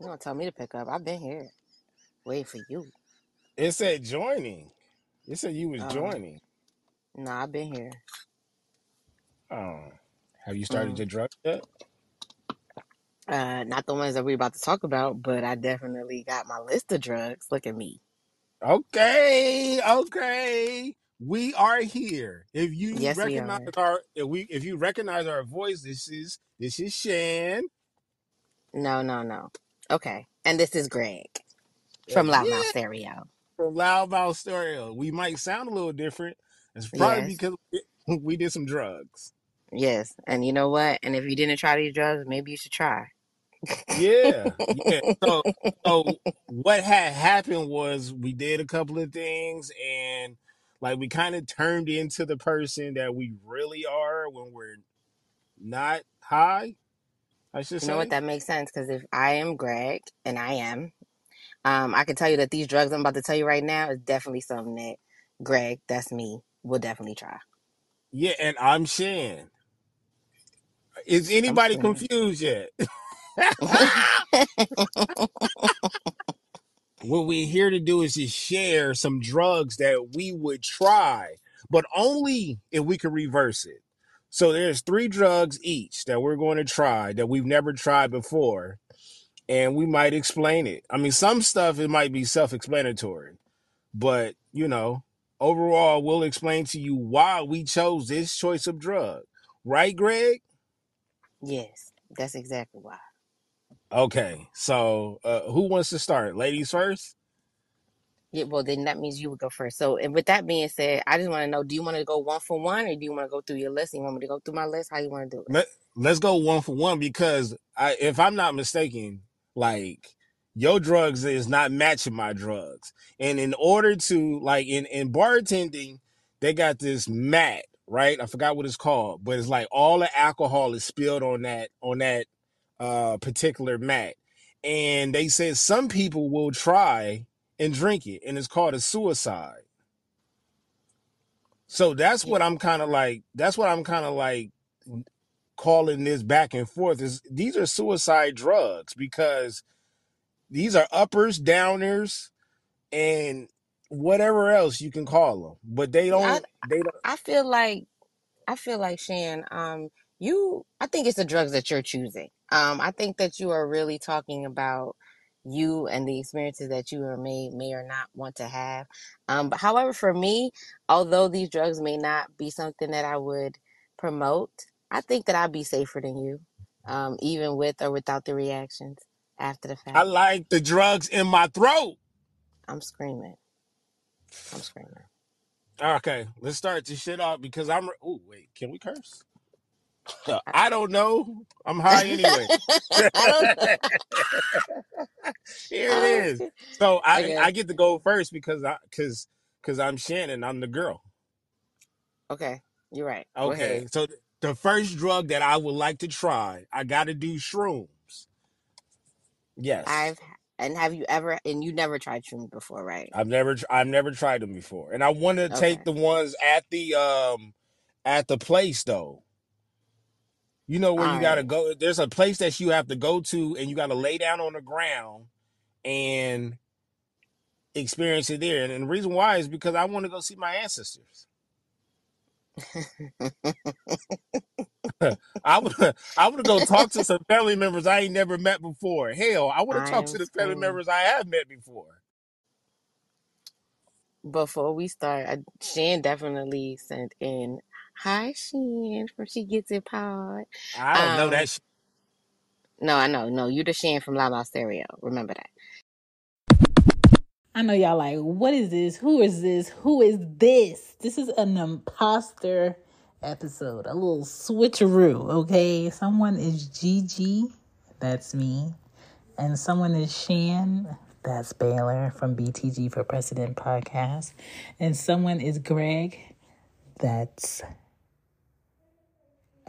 You don't tell me to pick up. I've been here. Wait for you. It said joining. It said you was Oh, joining. no, I've been here. Oh. Have you started Mm. your drugs yet? Uh, not the ones that we're about to talk about, but I definitely got my list of drugs. Look at me. Okay, okay. We are here. If you Yes, we recognize are. our if we if you recognize our voice, this is this is Shan. No, no, no. Okay. And this is Greg Uh, from Loudmouth Stereo. from Loudmouth Stereo. We might sound a little different. It's probably Yes, because we we did some drugs. yes. And you know what? And if you didn't try these drugs, maybe you should try. Yeah, yeah. So so what had happened was we did a couple of things and like we kind of turned into the person that we really are when we're not high, I should You know what? That makes sense because if I am Greg, and I am, um, I can tell you that these drugs I'm about to tell you right now is definitely something that Greg, that's me, will definitely try. Yeah, and I'm Shan. Is I'm anybody confused yet? what we're here to do is just share some drugs that we would try, but only if we could reverse it. So there's three drugs each that we're going to try that we've never tried before, and we might explain it. I mean, some stuff it might be self-explanatory, but you know, overall, we'll explain to you why we chose this choice of drug. Right, Greg? yes, that's exactly why. Okay. So, uh, who wants to start? Ladies first. Yeah, well, then that means you would go first. So, and with that being said, I just want to know: Do you want to go one for one, or do you want to go through your list? You want me to go through my list? How you want to do it? Let Let's go one for one because I, if I'm not mistaken, like your drugs is not matching my drugs, and in order to like in in bartending, they got this mat, right? I forgot what it's called, but it's like all the alcohol is spilled on that on that uh particular mat, and they said some people will try and drink it, and it's called a suicide. So that's what I'm kind of like. That's what I'm kind of like calling this back and forth. Is these are suicide drugs because these are uppers, downers, and whatever else you can call them. But they don't. They don't. I feel like I feel like Shan, um, you I think it's the drugs that you're choosing. Um, I think that you are really talking about you and the experiences that you are may may or not want to have. Um, but however, for me, although these drugs may not be something that I would promote, I think that I'd be safer than you, um, even with or without the reactions after the fact. I fact. like the drugs in my throat. I'm screaming. I'm screaming. Okay, let's start this shit off because I'm. Oh wait, can we curse? I, don't know. I'm high anyway. I don't know. Here it is. So I Okay. I get to go first because I because because I'm Shannon. I'm the girl. Okay. You're right. Go Okay, ahead. so th- the first drug that I would like to try, I got to do shrooms. Yes, I've and have you ever and you never tried shrooms before, right? I've never I've never tried them before, and I want to Okay. take the ones at the um at the place though. You know where All you gotta right. go. There's a place that you have to go to, and you gotta lay down on the ground and experience it there. And, and the reason why is because I want to go see my ancestors. I would I would go talk to some family members I ain't never met before. Hell, I want to I am to the family screaming. members I have met before. Before we start, I, Shan definitely sent in hi Shan from She Gets It Pod. I don't know Um that. Sh- no, I know, no, you the Shan from La Loud Stereo. Remember that. I know y'all like, what is this? Who is this? Who is this? This is an imposter episode, a little switcheroo, okay? Someone is Gigi, that's me, and someone is Shan, that's Baylor from BTG for President podcast, and someone is Greg, that's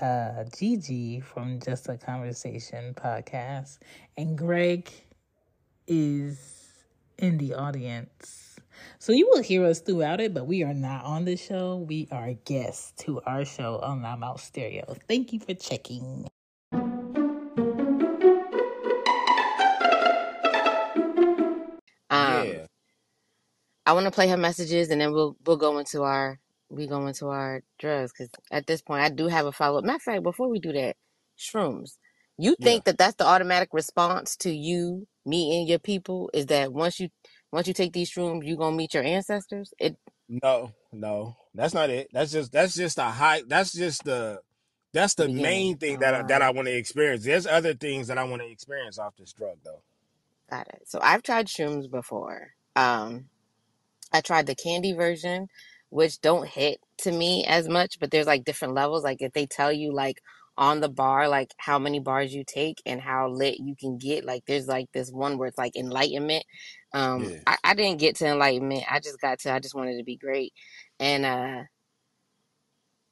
uh Gigi from Just a Conversation podcast, and Greg is in the audience. So you will hear us throughout it, but we are not on the show. We are guests to our show on Loud Mouth Stereo. Thank you for checking. Um, yeah. I want to play her messages, and then we'll we'll go into our we go into our drugs because at this point I do have a follow up. Matter of fact, before we do that, shrooms. You Yeah. think that that's the automatic response to you meeting your people? Is that once you once you take these shrooms, you gonna meet your ancestors? It No, no, that's not it. That's just that's just a high. That's just the that's the beginning. main thing that I, that I Oh, want to experience. There's other things that I want to experience off this drug though. got it. So I've tried shrooms before. Um, I tried the candy version, which don't hit to me as much, but there's like different levels. Like if they tell you like on the bar, like how many bars you take and how lit you can get, like there's like this one where it's like enlightenment. Um, Yeah. I, I didn't get to enlightenment. I just got to, I just wanted to be great. And uh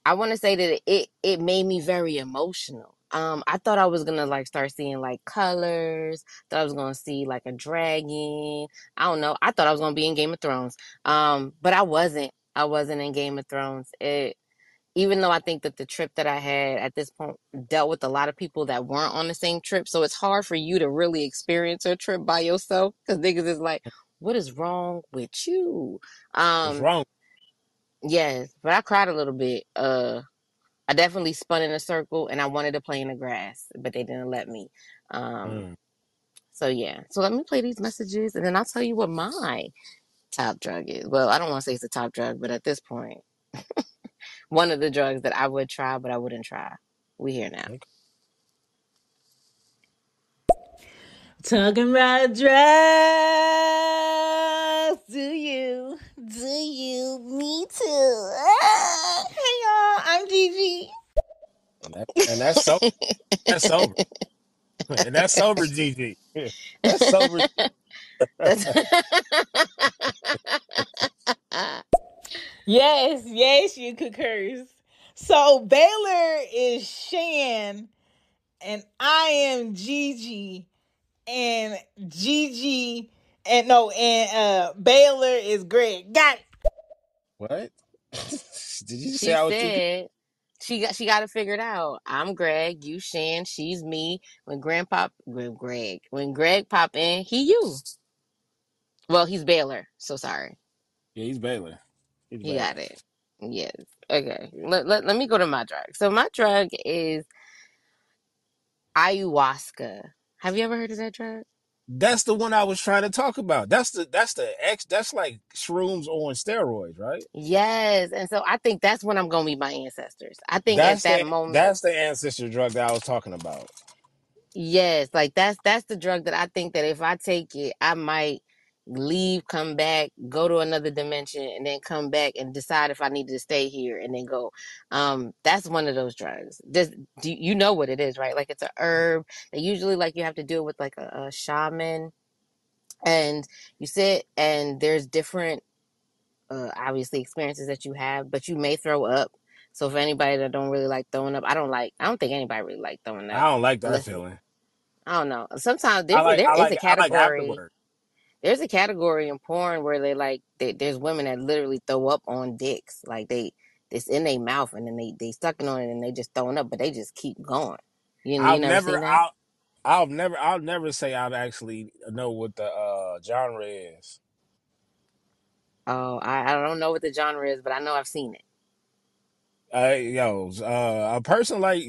I want to say that it it made me very emotional. Um, I thought I was gonna like start seeing like colors. Thought I was gonna see like a dragon. I don't know. I thought I was gonna be in Game of Thrones. Um, but I wasn't. I wasn't in Game of Thrones. It even though I think that the trip that I had at this point dealt with a lot of people that weren't on the same trip, so it's hard for you to really experience a trip by yourself because niggas is like, what is wrong with you? What's Um, wrong? yes, but I cried a little bit. Uh I definitely spun in a circle and I wanted to play in the grass, but they didn't let me. Um, Mm. so yeah. So let me play these messages and then I'll tell you what my top drug is. Well, I don't want to say it's a top drug, but at this point, one of the drugs that I would try, but I wouldn't try. We here now. Okay. Talking about drugs. Do you? Do you? Me too. Ah, hey y'all, I'm Gigi. And, that, and that's so that's sober. and that's sober, Gigi. That's sober. Yes, yes, you could curse. So Baylor is Shan, and I am Gigi, and Gigi, and no, and uh Baylor is Greg. Got it. What? Did you she say I was too? said she got she got it figured out. I'm Greg, you Shan, she's me. When Grandpa when Greg when Greg pop in, he you. Well, he's Baylor, so sorry. Yeah, he's Baylor. He's He Baylor. got it. Yes. Okay. Let, let, let me go to my drug. So my drug is ayahuasca. Have you ever heard of that drug? That's the one I was trying to talk about. That's the that's the X. That's like shrooms on steroids, right? Yes. And so I think that's when I'm gonna meet my ancestors. I think at That's that the moment, that's the ancestor drug that I was talking about. yes, like that's that's the drug that I think that if I take it, I might leave, come back, go to another dimension, and then come back and decide if I need to stay here and then go. Um, that's one of those drugs. Does do you know what it is, right? Like it's a herb. They usually like you have to deal with like a, a shaman, and you sit and there's different, uh, obviously experiences that you have, but you may throw up. So for anybody that don't really like throwing up, I don't like. I don't think anybody really like throwing up. I don't like that Unless feeling. I don't know. Sometimes there's like there I like a category. There's a category in porn where they like they, there's women that literally throw up on dicks like they it's in their mouth and then they they sucking on it and they just throwing up but they just keep going. You, you I've never never I'll I'll never I'll never say I've actually know what the uh genre is. oh I, I don't know what the genre is but i know i've seen it Uh, yo, uh, a person like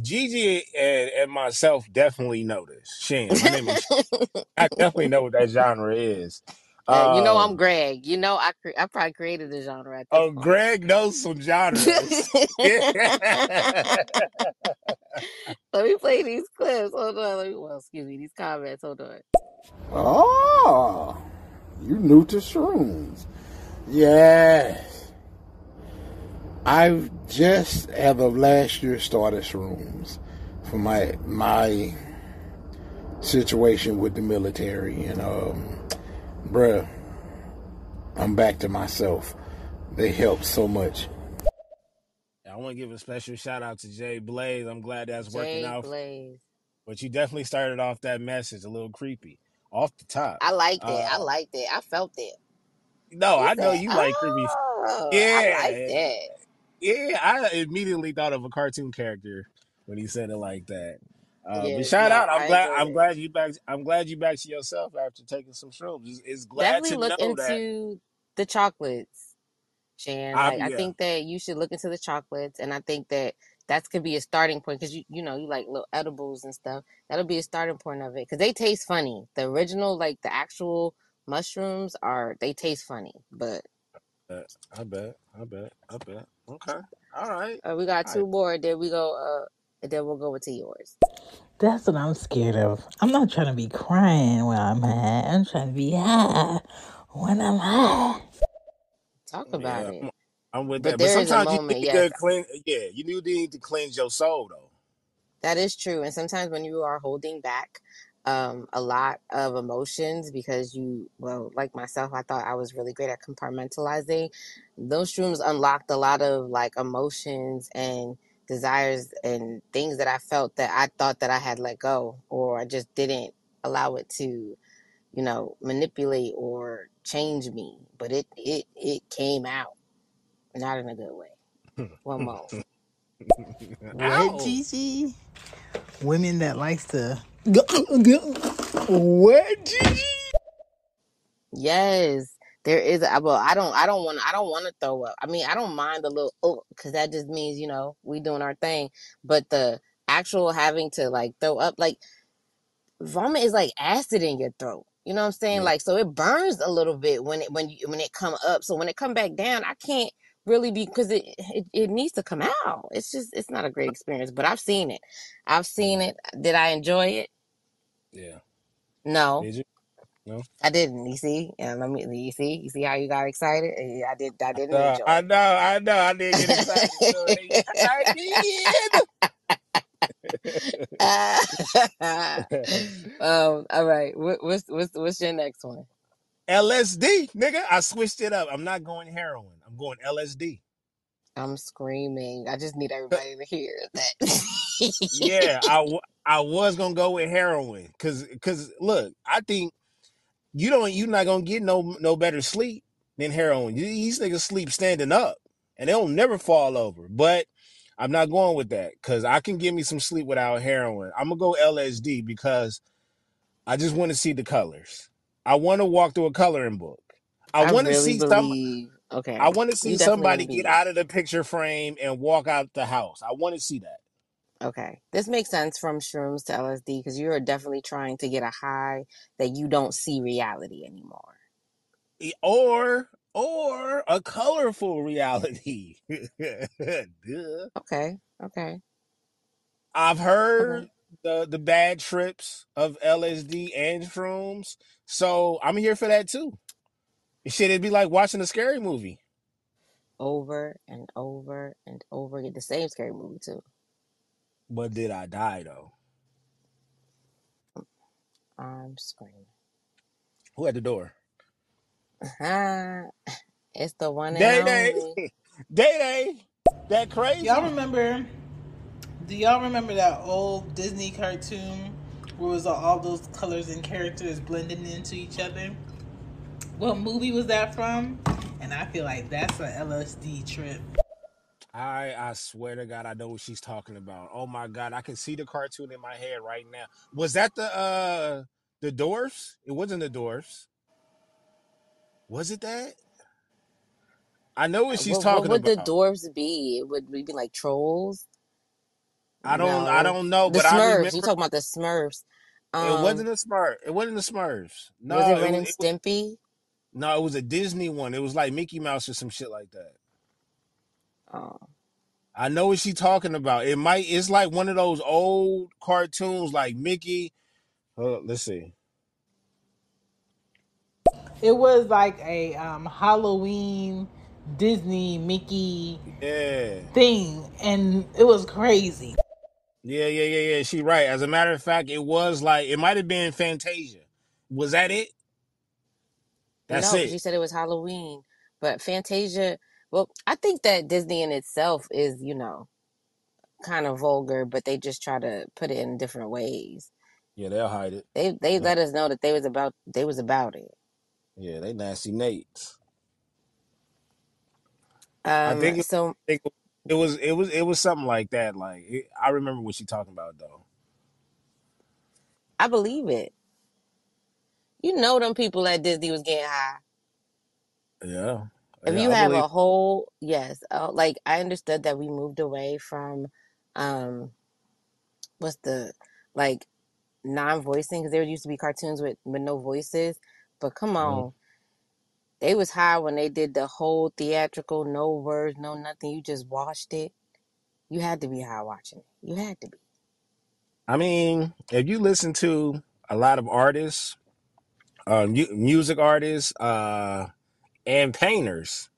Gigi and, and myself definitely know this. Shan, my name is. I definitely know what that genre is. Uh, you know i'm Um, greg you know i cre- i probably created the genre at this oh, point Greg knows some genres. let me play these clips hold on let me, well excuse me these comments hold on Oh, you new to shrooms. Yes. I've just, as of last year, started shrooms for my my situation with the military. And, um, bruh, I'm back to myself. They help so much. I want to give a special shout out to Jay Blaze. I'm glad that's working jay out. blaze But you definitely started off that message a little creepy off the top. i liked it i Uh, liked it i felt it No, You I know said, you like creepy. oh, I like Yeah, that. Yeah. I immediately thought of a cartoon character when he said it like that. Uh, but shout no, out! I'm I glad. enjoyed I'm glad you back. I'm glad you back to yourself after taking some shrooms. It's, it's glad Definitely to look know that. into the chocolates, Shan. I'm Like, I yeah. think that you should look into the chocolates, and I think that that could be a starting point because you, you know, you like little edibles and stuff. That'll be a starting point of it because they taste funny. The original, like the actual mushrooms, are they taste funny, but I bet. I bet. I bet. Okay. All right. uh, we got All right. two more. Then we go. Uh, and then we'll go into yours. That's what I'm scared of. I'm not trying to be crying when I'm high. I'm trying to be high when I'm high. Talk about Yeah, it. I'm, I'm with But that. But there is a sometimes you moment, need yes, to cleanse. Yeah, you do need to cleanse your soul though. That is true. And sometimes when you are holding back um, a lot of emotions because you, well, like myself, I thought I was really great at compartmentalizing. Those shrooms unlocked a lot of like emotions and desires and things that I felt that I thought that I had let go or I just didn't allow it to, you know, manipulate or change me. But it it it came out, not in a good way. One more. What, Ow! Gigi? Women that likes to. What, Gigi? Yes, there is. a- Well, I don't. I don't want. I don't want to throw up. I mean, I don't mind a little oh, because that just means you know we doing our thing. But the actual having to like throw up, like vomit is like acid in your throat. You know what I'm saying? Yeah. Like so, it burns a little bit when it when you when it come up. So when it come back down, I can't really be because it, it it needs to come out. It's just it's not a great experience. But I've seen it. I've seen it. Did I enjoy it? Yeah. No. Did you? No. I didn't. You see, and let me. You see, you see how you got excited. Yeah, I did. I didn't Uh, enjoy I know. I know. I didn't get excited. So they- I did. um. All right. What, what's what's what's your next one? LSD, nigga. I switched it up. I'm not going heroin. I'm going LSD. I'm screaming. I just need everybody to hear that. Yeah, I, w- I was gonna go with heroin because because look, I think you don't you're not gonna get no no better sleep than heroin. These niggas sleep standing up and they'll never fall over. But I'm not going with that because I can give me some sleep without heroin. I'm gonna go LSD because I just want to see the colors. I want to walk through a coloring book. I, I want to really see some. Okay, I want to see somebody believe. get out of the picture frame and walk out the house. I want to see that. Okay, this makes sense from shrooms to LSD because you are definitely trying to get a high that you don't see reality anymore. Or or a colorful reality. Duh. Okay. Okay. I've Okay. heard the the bad trips of LSD and shrooms, so I'm here for that too. Shit, it'd be like watching a scary movie. over and over and over again. The same scary movie too. But did I die though? I'm screaming. Who at the door? It's the one and Day only. Day, Day Day, that crazy. Y'all remember? Do y'all remember that old Disney cartoon where it was all those colors and characters blending into each other? What movie was that from? And I feel like that's an LSD trip. I I swear to God, I know what she's talking about. Oh my God, I can see the cartoon in my head right now. Was that the uh the dwarfs? It wasn't the dwarfs. Was it that? I know what she's What, what talking would the about. dwarves be? Would we be like trolls? I don't I No. don't know, The but I Smurfs. remember You talking about the Smurfs? it Um, wasn't the Smurf. It wasn't the Smurfs. No, was it it Ren was, and it was Stimpy? no, it was a Disney one. It was like Mickey Mouse or some shit like that. Oh, I know what she's talking about. It might it's like one of those old cartoons like Mickey. Uh, let's see. It was like a um, Halloween Disney Mickey Yeah. thing, and it was crazy. Yeah, yeah, yeah, yeah. She right. As a matter of fact, it was like it might have been Fantasia. Was that it? That's no, because you it. said it was Halloween, but Fantasia. Well, I think that Disney in itself is, you know, kind of vulgar, but they just try to put it in different ways. Yeah, they'll hide it. They they Yeah, let us know that they was about they was about it. yeah they nasty Nates. I Um, think it, so it, it was it was it was something like that. Like it, I remember what she talking about though. I believe it. You know them people at Disney was getting high. Yeah, If yeah, you I have believe. a whole yes, uh, like I understood that we moved away from um what's the like non-voicing because there used to be cartoons with with no voices, but come Mhm. on, they was high when they did the whole theatrical, no words, no nothing. You just watched it. You had to be high watching it. You had to be. I mean, if you listen to a lot of artists, uh, mu- music artists, uh, and painters,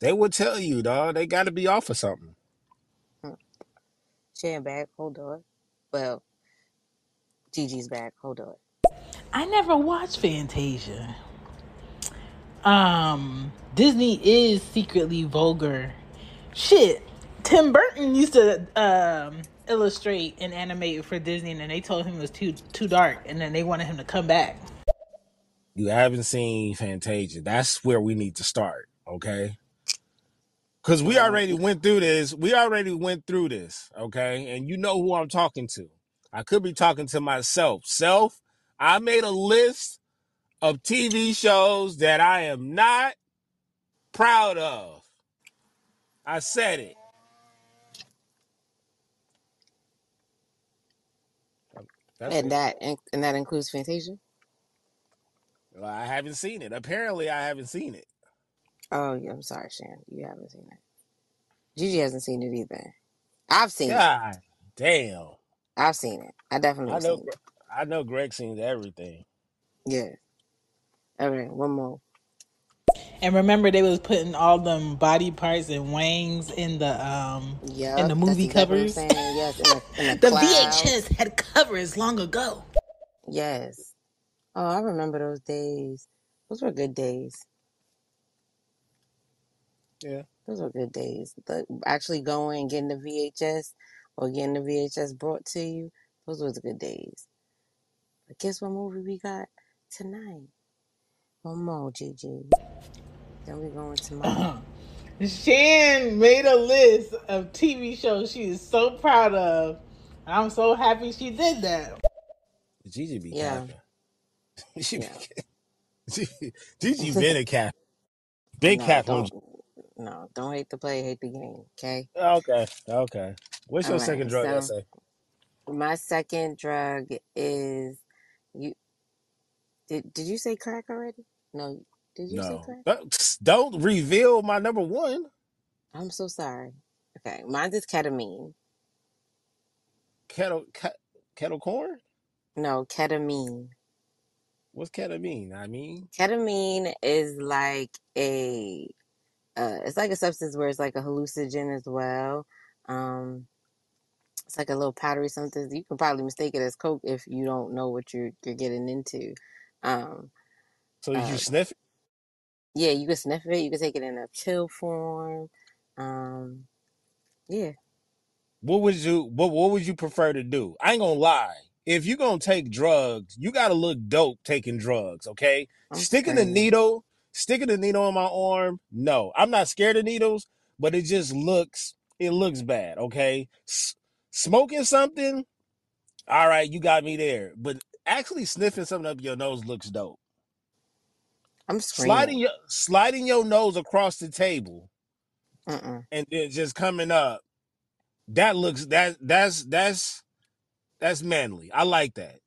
they would tell you, dog, they got to be off of something. Hmm. Sharing back, hold on. Well, Gigi's back, hold on. I never watched Fantasia. Um, Disney is secretly vulgar. Shit, Tim Burton used to um illustrate and animate for Disney, and then they told him it was too too dark, and then they wanted him to come back. You haven't seen Fantasia. That's where we need to start, okay? Because we already went through this. We already went through this, okay? And you know who I'm talking to. I could be talking to myself. Self, I made a list of TV shows that I am not proud of. I said it. That's and it. that and, and that includes Fantasia. Well, I haven't seen it. Apparently, I haven't seen it. Oh, yeah, I'm sorry, Shan. You haven't seen it. Gigi hasn't seen it either. I've seen it. God damn. I've seen it. I definitely I have know. seen it. I know. Greg seen everything. Yeah. All right, one more. And remember, they was putting all them body parts and wangs in the um in the that's movie exactly what I'm covers. saying. Yes, in the in the, the clouds. VHS had covers long ago. Yes. Oh, I remember those days. Those were good days. Yeah. Those were good days. The, actually going and getting the VHS or getting the VHS brought to you. Those was good days. But guess what movie we got tonight? One more, Gigi. Then we going tomorrow. Shan made a list of TV shows she is so proud of. I'm so happy she did that. Gigi be Yeah. capping. She Yeah. Gigi been a cap. Big no, cap on. don't. No, don't hate the play, hate the game. Okay. Okay. Okay. What's All your right. second drug So essay? my second drug is you. Did Did you say crack already? No. Did you say No. crack? Don't, don't reveal my number one. I'm so sorry. Okay, mine is ketamine. Kettle ke- kettle corn. No, ketamine. What's ketamine? I mean, Ketamine is like a. Uh, it's like a substance where it's like a hallucinogen as well. Um, it's like a little powdery something. You can probably mistake it as coke if you don't know what you're you're getting into. Um, so you uh, sniff it. yeah, you can sniff it. You can take it in a pill form. Um, yeah, What would you what What would you prefer to do? I ain't gonna lie. If you're gonna take drugs, you gotta look dope taking drugs. Okay, I'm sticking the needle, sticking the needle in my arm. No, I'm not scared of needles, but it just looks it looks bad. Okay, S- smoking something. All right, you got me there. But actually sniffing something up your nose looks dope. I'm Sliding your sliding your nose across the table Mm-mm. and then just coming up. That looks that that's that's that's manly. I like that.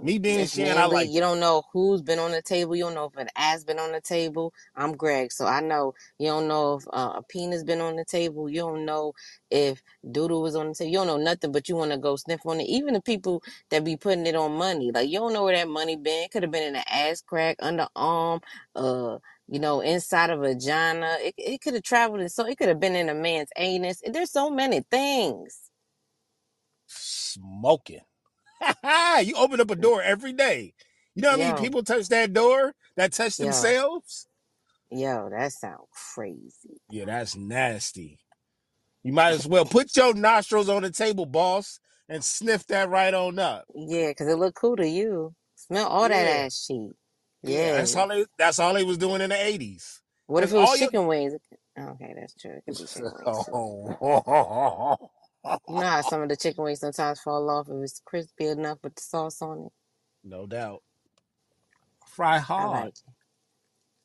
Me being It's Shan, I manly. like You don't know who's been on the table. You don't know if an ass been on the table. I'm Greg, so I know you don't know if uh, a penis been on the table. You don't know if doodle was on the table. You don't know nothing, but you want to go sniff on it. Even the people that be putting it on money, like you don't know where that money been. It could have been in an ass crack, underarm, uh, you know, inside of a vagina. It it could have traveled, and so it could have been in a man's anus. There's so many things. Smoking. you open up a door every day. You know how I mean? people touch that door that touch yo, themselves? yo, that sound crazy. Yeah, that's nasty. You might as well put your nostrils on the table, boss, and sniff that right on up. Yeah, because it look cool to you. Smell all that ass cheek. yeah. Yeah. That's all they. That's all they was doing in the eighties. What if it was all your chicken wings? Okay, that's true. It could be chicken wings too. So, oh. You know how some of the chicken wings sometimes fall off if it's crispy enough with the sauce on it. no doubt. Fry I hard. like it.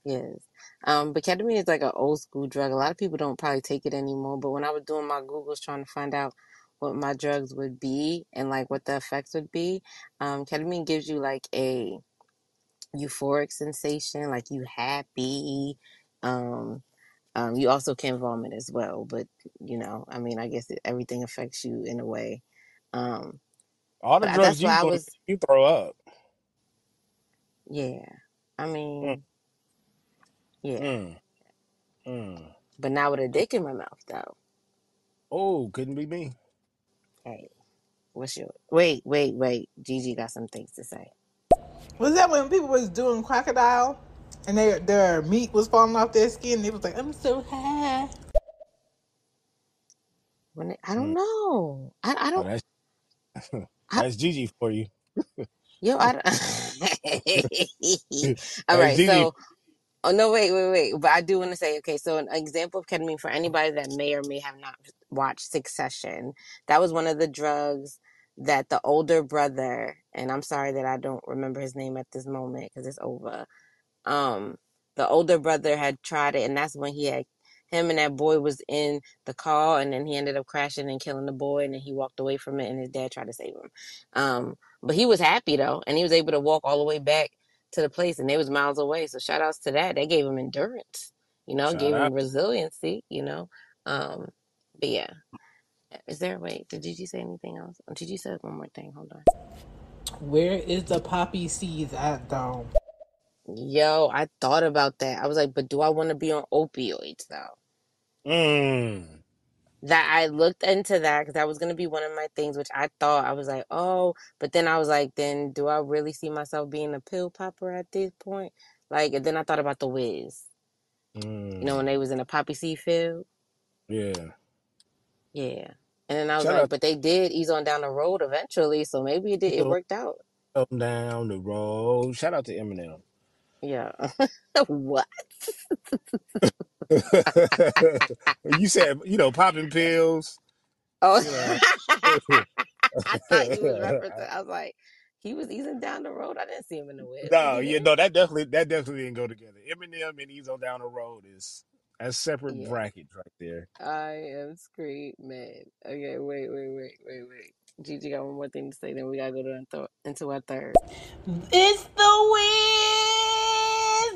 Yes. Um, but ketamine is like an old school drug. A lot of people don't probably take it anymore. But when I was doing my Googles trying to find out what my drugs would be and like what the effects would be, um, ketamine gives you like a euphoric sensation, like you happy. Um, um, you also can vomit as well, but you know, I mean, I guess it, everything affects you in a way. Um, All the but I- drugs that's why you I do, was, you throw up. yeah. I mean, yeah. Mm. Mm. But now with a dick in my mouth, though. Oh, couldn't be me. Hey, what's your? Wait, wait, wait. Gigi got some things to say. Was that when people was doing crocodile and their their meat was falling off their skin? They was like, I'm so high. When it, I don't Mm. know. I I Oh, don't. that's I, that's Gigi for you. yo, I. Don't, All That's right, Gigi. so. Oh no, wait, wait, wait. But I do want to say, okay, so an example of ketamine for anybody that may or may have not watched Succession, that was one of the drugs that the older brother, and I'm sorry that I don't remember his name at this moment because it's over. Um, the older brother had tried it, and that's when he had him and that boy was in the car, and then he ended up crashing and killing the boy, and then he walked away from it, and his dad tried to save him. Um, but he was happy though, and he was able to walk all the way back to the place, and they was miles away. So shout outs to that. They gave him endurance, you know, Shout gave him out. resiliency, you know. Um, but yeah, is there a way? Did Gigi say anything else? Oh, Gigi said one more thing. Hold on. Where is the poppy seeds at though? Yo, I thought about that. I was like, but do I want to be on opioids though? Mm. that I looked into that because that was going to be one of my things, which I thought I was like, oh, but then I was like, then do I really see myself being a pill popper at this point? Like, and then I thought about the Wiz, Mm. you know, when they was in the poppy seed field, Yeah. yeah. And then I was Shout like, out but they did ease on down the road eventually, so maybe it did, it to worked out. Come down the road. Shout out to Eminem. Yeah. what? you said, you know, popping pills. Oh, You know. I thought you was referencing. I was like, he was easing down the road. I didn't see him in the Wiz. no, Was he yeah, there? no, that definitely that definitely didn't go together. Eminem and Ease on Down the Road is a separate Yeah. brackets right there. I am screaming. Okay, wait, wait, wait, wait, wait. Gigi got one more thing to say, then we gotta go to into, into our third. It's the Wiz.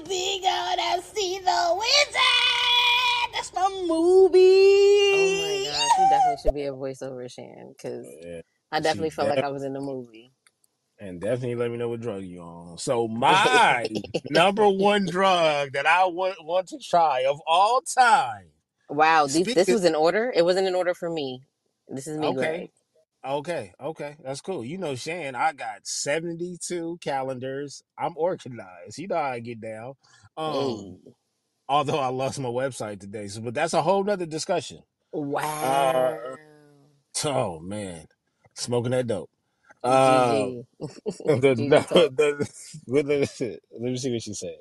We gonna see the wizard. That's my movie. Oh my gosh, you definitely should be a voiceover, Shan, because Yeah. I definitely She felt like I was in the movie. and definitely let me know what drug you on. So my number one drug that I want want to try of all time. wow, these, this was in order. It wasn't in order for me. This is me, okay, Greg. Okay, okay, that's cool. You know, Shan, I got seventy two calendars. I'm organized. You know how I get down. Um, Hey, although I lost my website today, so but that's a whole nother discussion. wow, Oh man, smoking that dope. Uh, the, Gigi the, talk. the, let me see let me see what she said.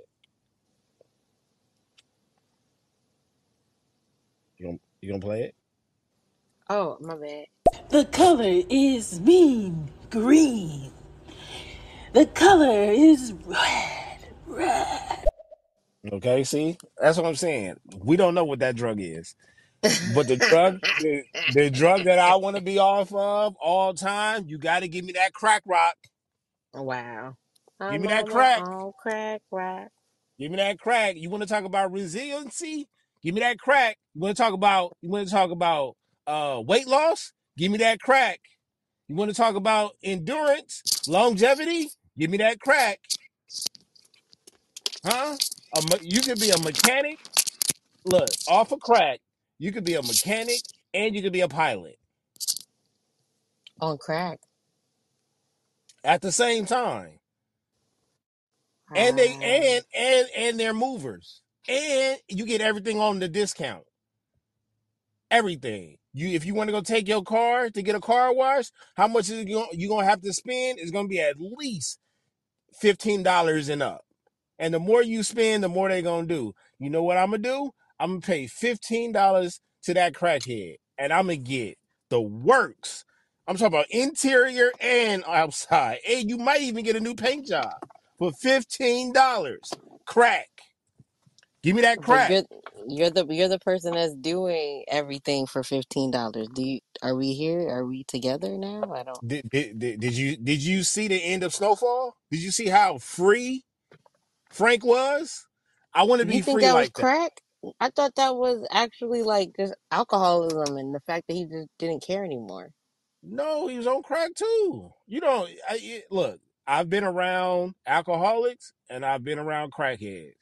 You gonna you gonna play it? Oh, my bad. The color is mean green. The color is red. Red. Okay, see, that's what I'm saying. We don't know what that drug is, but the drug, the, the drug that I want to be off of all time, you got to give me that crack rock. wow. Give I'm me that on my crack. own crack rock. Give me that crack. You want to talk about resiliency? Give me that crack. You want to talk about you want to talk about uh weight loss? Give me that crack. You want to talk about endurance, longevity? Give me that crack. Huh? A me- you could be a mechanic. Look, off a crack, you could be a mechanic and you could be a pilot On crack. at the same time. And they Wow. and and and they're movers. And you get everything on the discount. everything. You if you want to go take your car to get a car wash, how much is you gonna have to spend? It's gonna be at least fifteen dollars and up. And the more you spend, the more they're gonna do. You know what I'm gonna do? I'm gonna pay fifteen dollars to that crackhead, and I'm gonna get the works. I'm talking about interior and outside, and you might even get a new paint job for fifteen dollars. Crack, give me that But crack. you're you're the you're the person that's doing everything for fifteen dollars. Do you are we here? Are we together now? I don't. Did, did, did, did you did you see the end of Snowfall? Did you see how free Frank was? I want to You be think free that was like that. crack? I thought that was actually like just alcoholism and the fact that he just didn't care anymore. No, he was on crack too. You know, I, it, look, I've been around alcoholics and I've been around crackheads.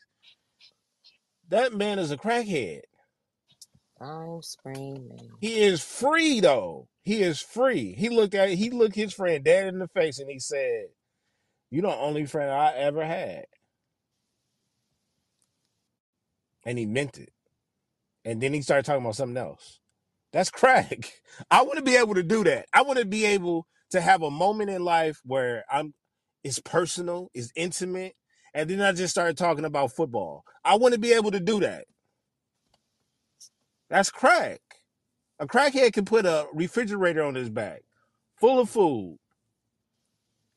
That man is a crackhead. I'm screaming. He is free though. He is free. He looked at he looked his friend dead in the face and he said, "You're the only friend I ever had," and he meant it. And then he started talking about something else. That's crack. I want to be able to do that. I want to be able to have a moment in life where I'm it's personal, it's intimate, and then I just started talking about football. I want to be able to do that. That's crack. A crackhead can put a refrigerator on his back full of food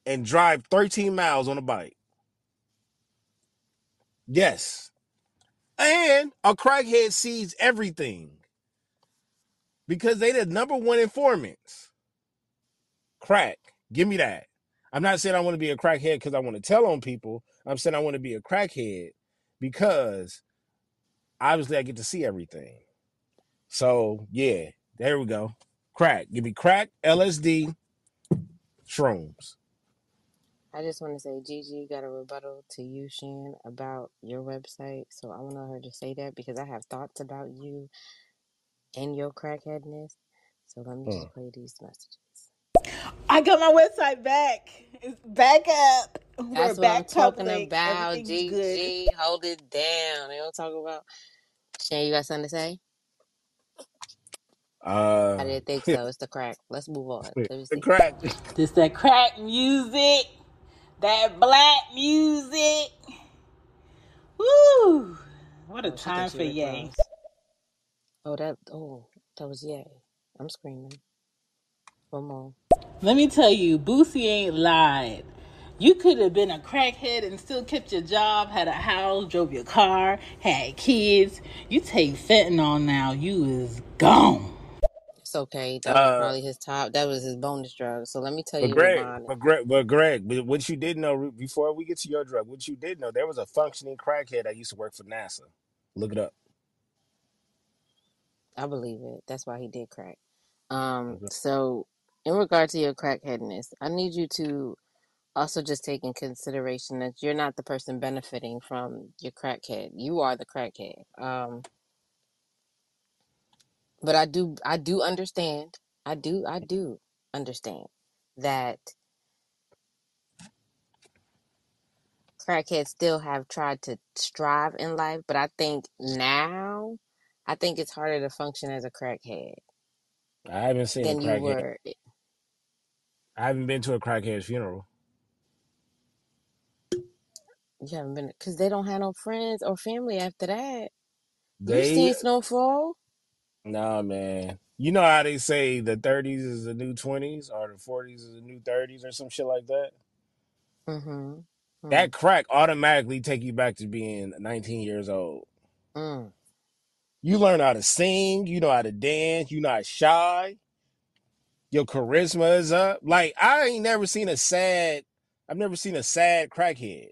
and drive 13 miles on a bike. Yes. And a crackhead sees everything because they the number one informants. Crack. Give me that. I'm not saying I want to be a crackhead because I want to tell on people. I'm saying I want to be a crackhead because obviously I get to see everything. So yeah, there we go. Crack. Give me crack, LSD, shrooms. I just want to say, Gigi got a rebuttal to you, Shan, about your website. So I want her to say that because I have thoughts about you and your crackheadness. So let me Hmm. just play these messages. I got my website back. It's back up. We're That's what I'm back talking public. about, Everything's good. Gigi. Hold it down. They don't talk about. Shan, you got something to say? I Uh, didn't think so. It's the crack. Let's move on. Let me the see. crack. This that crack music, that black music. Woo! What a Oh, she time thinks for you Rick Yay. Ross. Oh, that. Oh, that was yay. I'm screaming. One more. Let me tell you, Boosie ain't lied. You could have been a crackhead and still kept your job, had a house, drove your car, had kids. You take fentanyl now, you is gone. It's okay. That was Uh, probably his top. That was his bonus drug. So let me tell but you, Greg, Ramon. but Greg, but Greg, but what you did know before we get to your drug, what you did know, there was a functioning crackhead that used to work for NASA. Look it up. I believe it. That's why he did crack. Um. So in regard to your crackheadness, I need you to also just take in consideration that you're not the person benefiting from your crackhead. You are the crackhead. Um. But I do. I do understand. I do. I do understand that crackheads still have tried to strive in life, but I think now, I think it's harder to function as a crackhead I haven't seen a than you crackhead. were. I haven't been to a crackhead's funeral. You haven't been because they don't have no friends or family after that. They, You seen Snowfall? nah man. You know how they say the 30s is the new 20s or the 40s is the new 30s or some shit like that? Mm-hmm. That crack automatically take you back to being 19 years old. Mm. You learn how to sing, you know how to dance, you're not shy. Your charisma is up. Like I ain't never seen a sad. I've never seen a sad crackhead.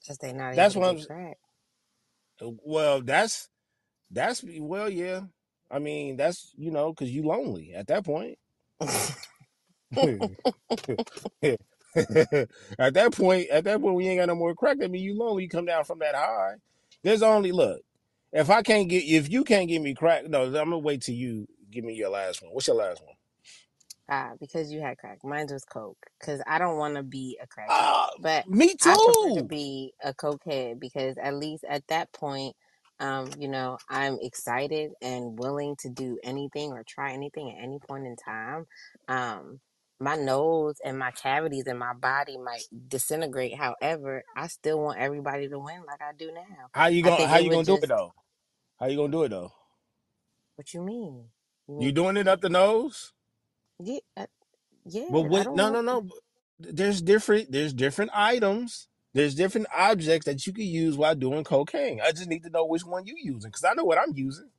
Because they not That's what I'm. crack. Uh, well, that's that's well, yeah. I mean, that's you know, because you lonely at that point. at that point, at that point, we ain't got no more crack. I mean you lonely. You come down from that high. There's only look. If I can't get, if you can't give me crack, no, I'm gonna wait till you give me your last one. What's your last one? Ah, because you had crack. Mine was coke. Because I don't want to be a crackhead, Ah, but me too. I prefer to be a cokehead because at least at that point, um, you know, I'm excited and willing to do anything or try anything at any point in time. Um, my nose and my cavities and my body might disintegrate. However, I still want everybody to win like I do now. How you gonna How you gonna do it though? How you gonna do it though? What you mean? You You mean doing it up the nose? Yeah, uh, But. I what? don't No, know. no, no. There's different. There's different items. There's different objects that you can use while doing cocaine. I just need to know which one you using because I know what I'm using.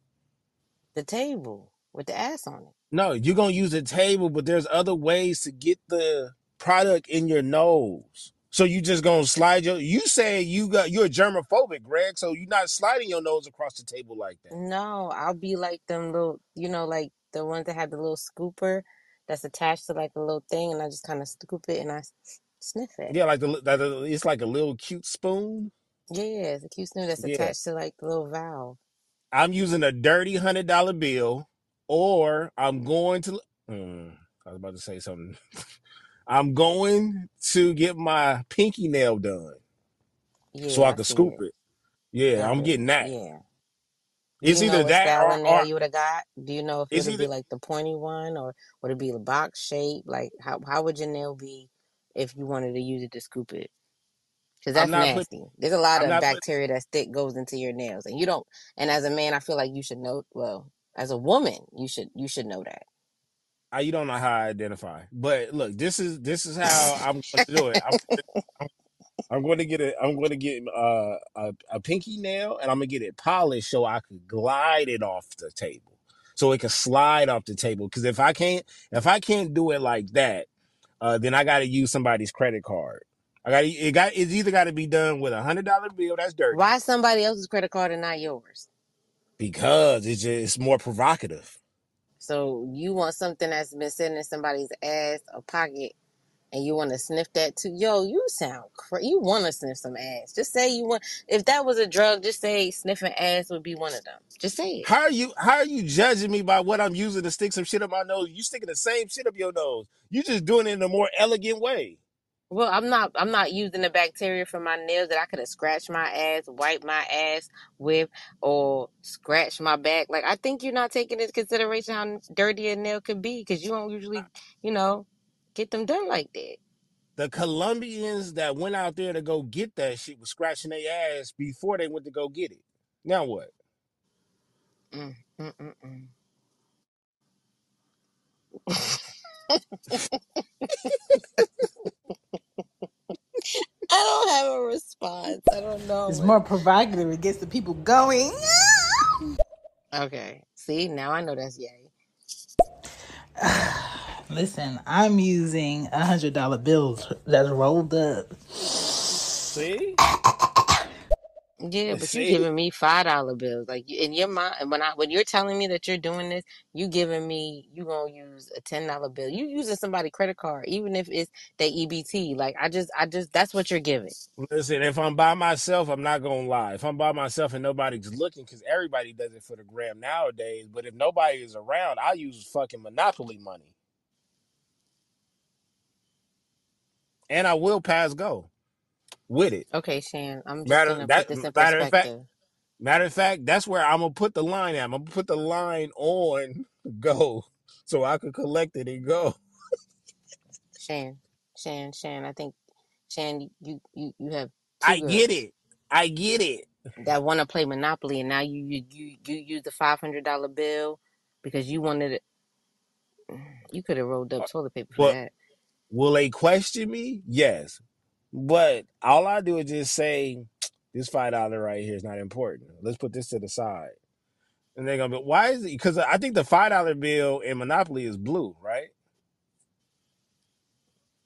The table with the ass on it. No, you're gonna use a table, but there's other ways to get the product in your nose. So you just gonna slide your you say you got you're germophobic, Greg, so you're not sliding your nose across the table like that. No, I'll be like them little, you know, like the ones that have the little scooper that's attached to like a little thing, and I just kind of scoop it and I s- sniff it. Yeah, like the, the it's like a little cute spoon. Yeah, it's a cute snoot that's Yeah. attached to like the little valve. I'm using a dirty hundred dollar bill, or I'm going to hmm, I was about to say something. I'm going to get my pinky nail done so Yeah, I I see scoop it. it. Yeah, Got I'm it. getting that. Yeah. Do It's you know either what that style or, of nail or you would have got? Do you know if it it's would either be like the pointy one or would it be the box shape? Like how how would your nail be if you wanted to use it to scoop it? Because I'm that's not putting nasty. There's a lot I'm of not putting bacteria that stick goes into your nails, and you don't. And as a man, I feel like you should know. Well, as a woman, you should you should know that. I, you don't know how I identify. But look, this is this is how I'm going to do it. I'm going to get it. I'm going to get uh, a a pinky nail, and I'm gonna get it polished so I could glide it off the table, so it can slide off the table. Because if I can't, if I can't do it like that, uh, then I got to use somebody's credit card. I got it. Got it's either got to be done with a hundred dollar bill that's dirty Why somebody else's credit card and not yours? because it's just it's more provocative. So you want something that's been sitting in somebody's ass or pocket, and you want to sniff that too? Yo, you sound crazy. You want to sniff some ass? Just say you want. If that was a drug, just say sniffing ass would be one of them. Just say it. How are you how are you judging me by what I'm using to stick some shit up my nose? You sticking the same shit up your nose. You just doing it in a more elegant way. Well, I'm not. I'm not using the bacteria from my nails that I could have scratched my ass, wiped my ass with, or scratched my back. Like I think you're not taking into consideration how dirty a nail could be because you don't usually, you know, get them done like that. The Colombians that went out there to go get that shit was scratching their ass before they went to go get it. Now what? Mm, mm, mm, mm. I don't have a response. I don't know. It's more provocative. It gets the people going. Okay. See, now I know that's yay. Listen, I'm using a hundred dollar bills that's rolled up. See? Yeah, but you're giving me five dollar bills. Like in your mind, when I when you're telling me that you're doing this, you giving me you gonna use a ten dollar bill. You using somebody credit card, even if it's their EBT. Like I just I just that's what you're giving. Listen, if I'm by myself, I'm not gonna lie. If I'm by myself and nobody's looking, because everybody does it for the gram nowadays. But if nobody is around, I use fucking monopoly money, and I will pass go with it. Okay, Shan, I'm just Matter gonna that put this in matter of fact, matter of fact, that's where I'm gonna put the line at. I'm gonna put the line on go, so I can collect it and go. Shan, Shan, Shan. I think Shan, you you you have two I girls get it. I get it. that want to play Monopoly, and now you you you you use the five hundred dollar bill because you wanted it. You could have rolled up uh, toilet paper for But that. Will they question me? Yes. But all I do is just say, this five dollar right here is not important. Let's put this to the side. And they're gonna be, why is it? Because I think the five dollar bill in Monopoly is blue, right?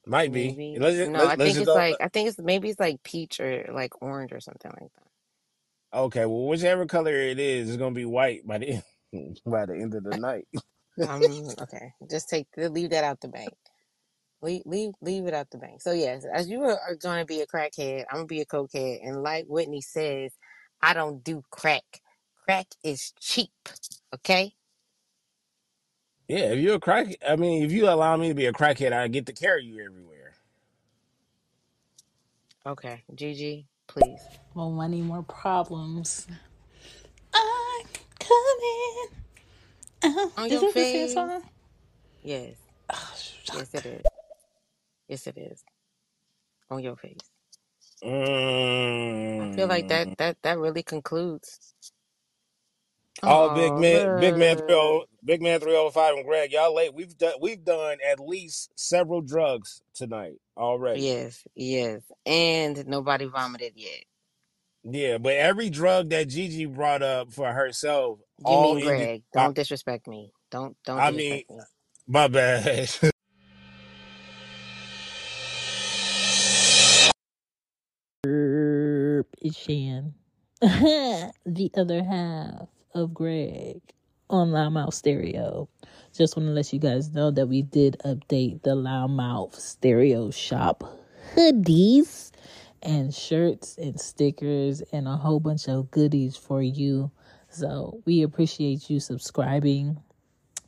Might be. Maybe Let's no, let's, I think it's like I think it's maybe it's like peach or like orange or something like that. Okay, well, whichever color it is, it's gonna be white by the end, by the end of the night. Um, okay, just take leave that out the bank. Leave leave leave it out the bank. So yes, as you are, are going to be a crackhead, I'm gonna be a cokehead, and like Whitney says, I don't do crack. Crack is cheap. Okay. Yeah, if you're a crack, I mean, if you allow me to be a crackhead, I get to carry you everywhere. Okay, Gigi, please. More money, more problems. I'm coming. Uh, On did your you ever sing face. song? Yes, Oh, yes it is. Yes it is. On your face. I feel like Mm. that that that really concludes Oh, big Oh, man, big man, three look. oh, big man, three oh five, and Greg, y'all late. We've done, we've done at least several drugs tonight already. Yes, yes. And nobody vomited yet. Yeah, but every drug that Gigi brought up for herself, You all mean ended. Greg. I, Don't disrespect me. Don't don't I mean, disrespect me. my bad. It's Shan. the other half of Greg on Loudmouth Stereo. Just want to let you guys know that we did update the Loudmouth Stereo shop hoodies and shirts and stickers and a whole bunch of goodies for you. So we appreciate you subscribing.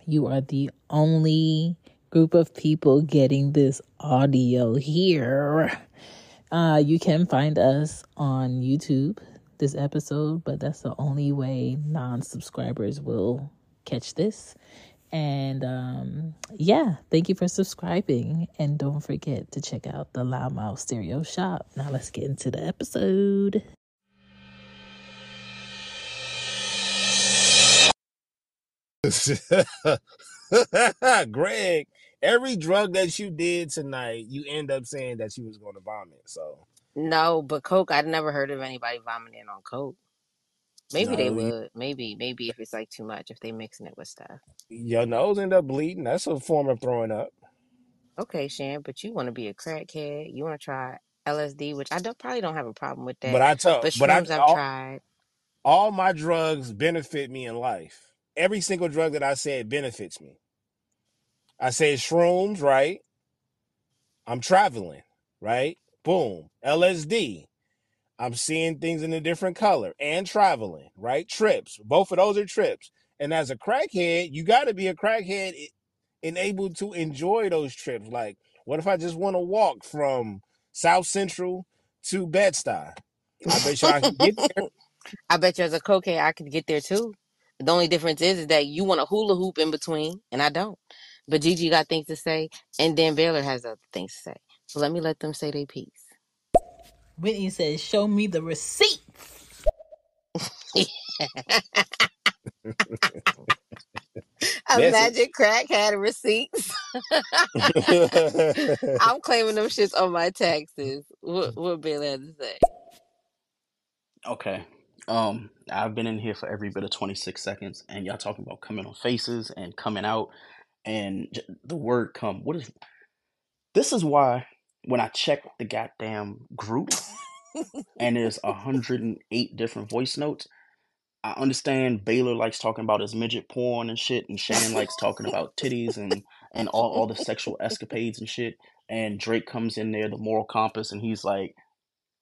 You are the only group of people getting this audio here. Uh, you can find us on YouTube, this episode, but that's the only way non subscribers will catch this. And um, yeah, thank you for subscribing. And don't forget to check out the Loudmouth Stereo Shop. Now let's get into the episode. Greg, every drug that you did tonight, you end up saying that you was going to vomit. So No, but Coke, I'd never heard of anybody vomiting on Coke. Maybe they no, would. Maybe, maybe if it's like too much, if they mixing it with stuff. your nose end up bleeding. That's a form of throwing up. Okay, Shan, but you want to be a crackhead. You want to try LSD, which I don't probably don't have a problem with that. But I tell, But but I shrooms I've all, tried. all my drugs benefit me in life. Every single drug that I said benefits me. I said shrooms, right? I'm traveling, right? Boom. LSD. I'm seeing things in a different color and traveling, right? Trips. Both of those are trips. And as a crackhead, you got to be a crackhead and able to enjoy those trips. Like, what if I just want to walk from South Central to Bed-Stuy? I bet you I can get there. I bet you as a cokehead I could get there too. The only difference is, is that you want a hula hoop in between, and I don't. But Gigi got things to say, and then Baylor has other things to say. So let me let them say their piece. Whitney says, Show me the receipt. Imagine crack had receipts. I'm claiming them shits on my taxes. What what Baylor had to say? Okay. Um, I've been in here for every bit of 26 seconds, and y'all talking about coming on faces and coming out, and j- the word come. What is this? Is why when I check the goddamn group and there's 108 different voice notes, I understand Baylor likes talking about his midget porn and shit, and Shan likes talking about titties and and all, all the sexual escapades and shit. And Drake comes in there, the moral compass, and he's like,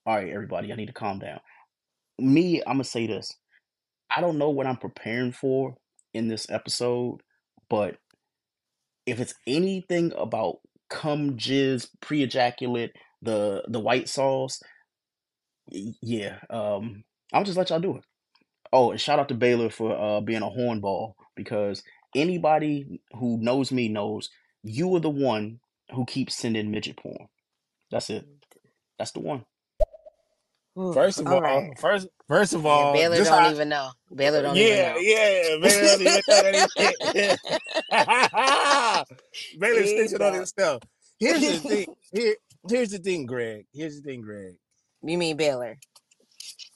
"All right, everybody, I need to calm down." Me, I'm gonna say this. I don't know what I'm preparing for in this episode, but if it's anything about cum jizz pre-ejaculate the the white sauce, yeah, um, I'll just let y'all do it. Oh, and shout out to Baylor for uh, being a hornball because anybody who knows me knows you are the one who keeps sending midget porn. That's it. That's the one. Ooh, First of all all, right. first first of Yeah, all, Baylor just don't how, even know. Baylor don't yeah, even yeah, Baylor don't even know that know. he- Baylor He snitching on don't. himself. Here's the thing. Here, here's the thing, Greg. Here's the thing, Greg. You mean Baylor?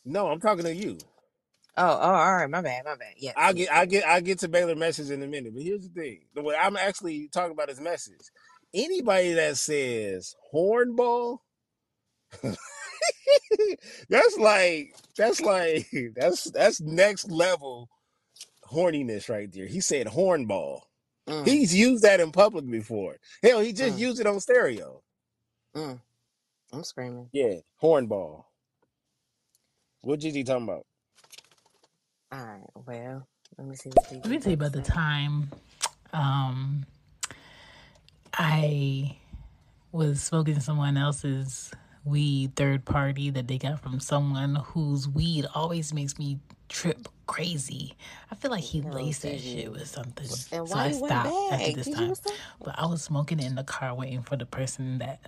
No, I'm talking to you. Oh, oh, all right. My bad. My bad. Yes. I yes, get, I yes. get, I get to Baylor message in a minute. But here's the thing: the way I'm actually talking about his message. Anybody that says hornball, that's like, that's like, that's that's next level horniness right there. He said hornball. Mm, He's used that in public before. Hell, he just mm, used it on stereo. mm. I'm screaming. Yeah, hornball. What Gigi talking about? All right. Well, let me see what Gigi Let me tell you about the time um, I was smoking someone else's weed third party that they got from someone whose weed always makes me trip crazy. I feel like he No, laced that shit with something. And So I stopped after this time. But I was smoking in the car waiting for the person that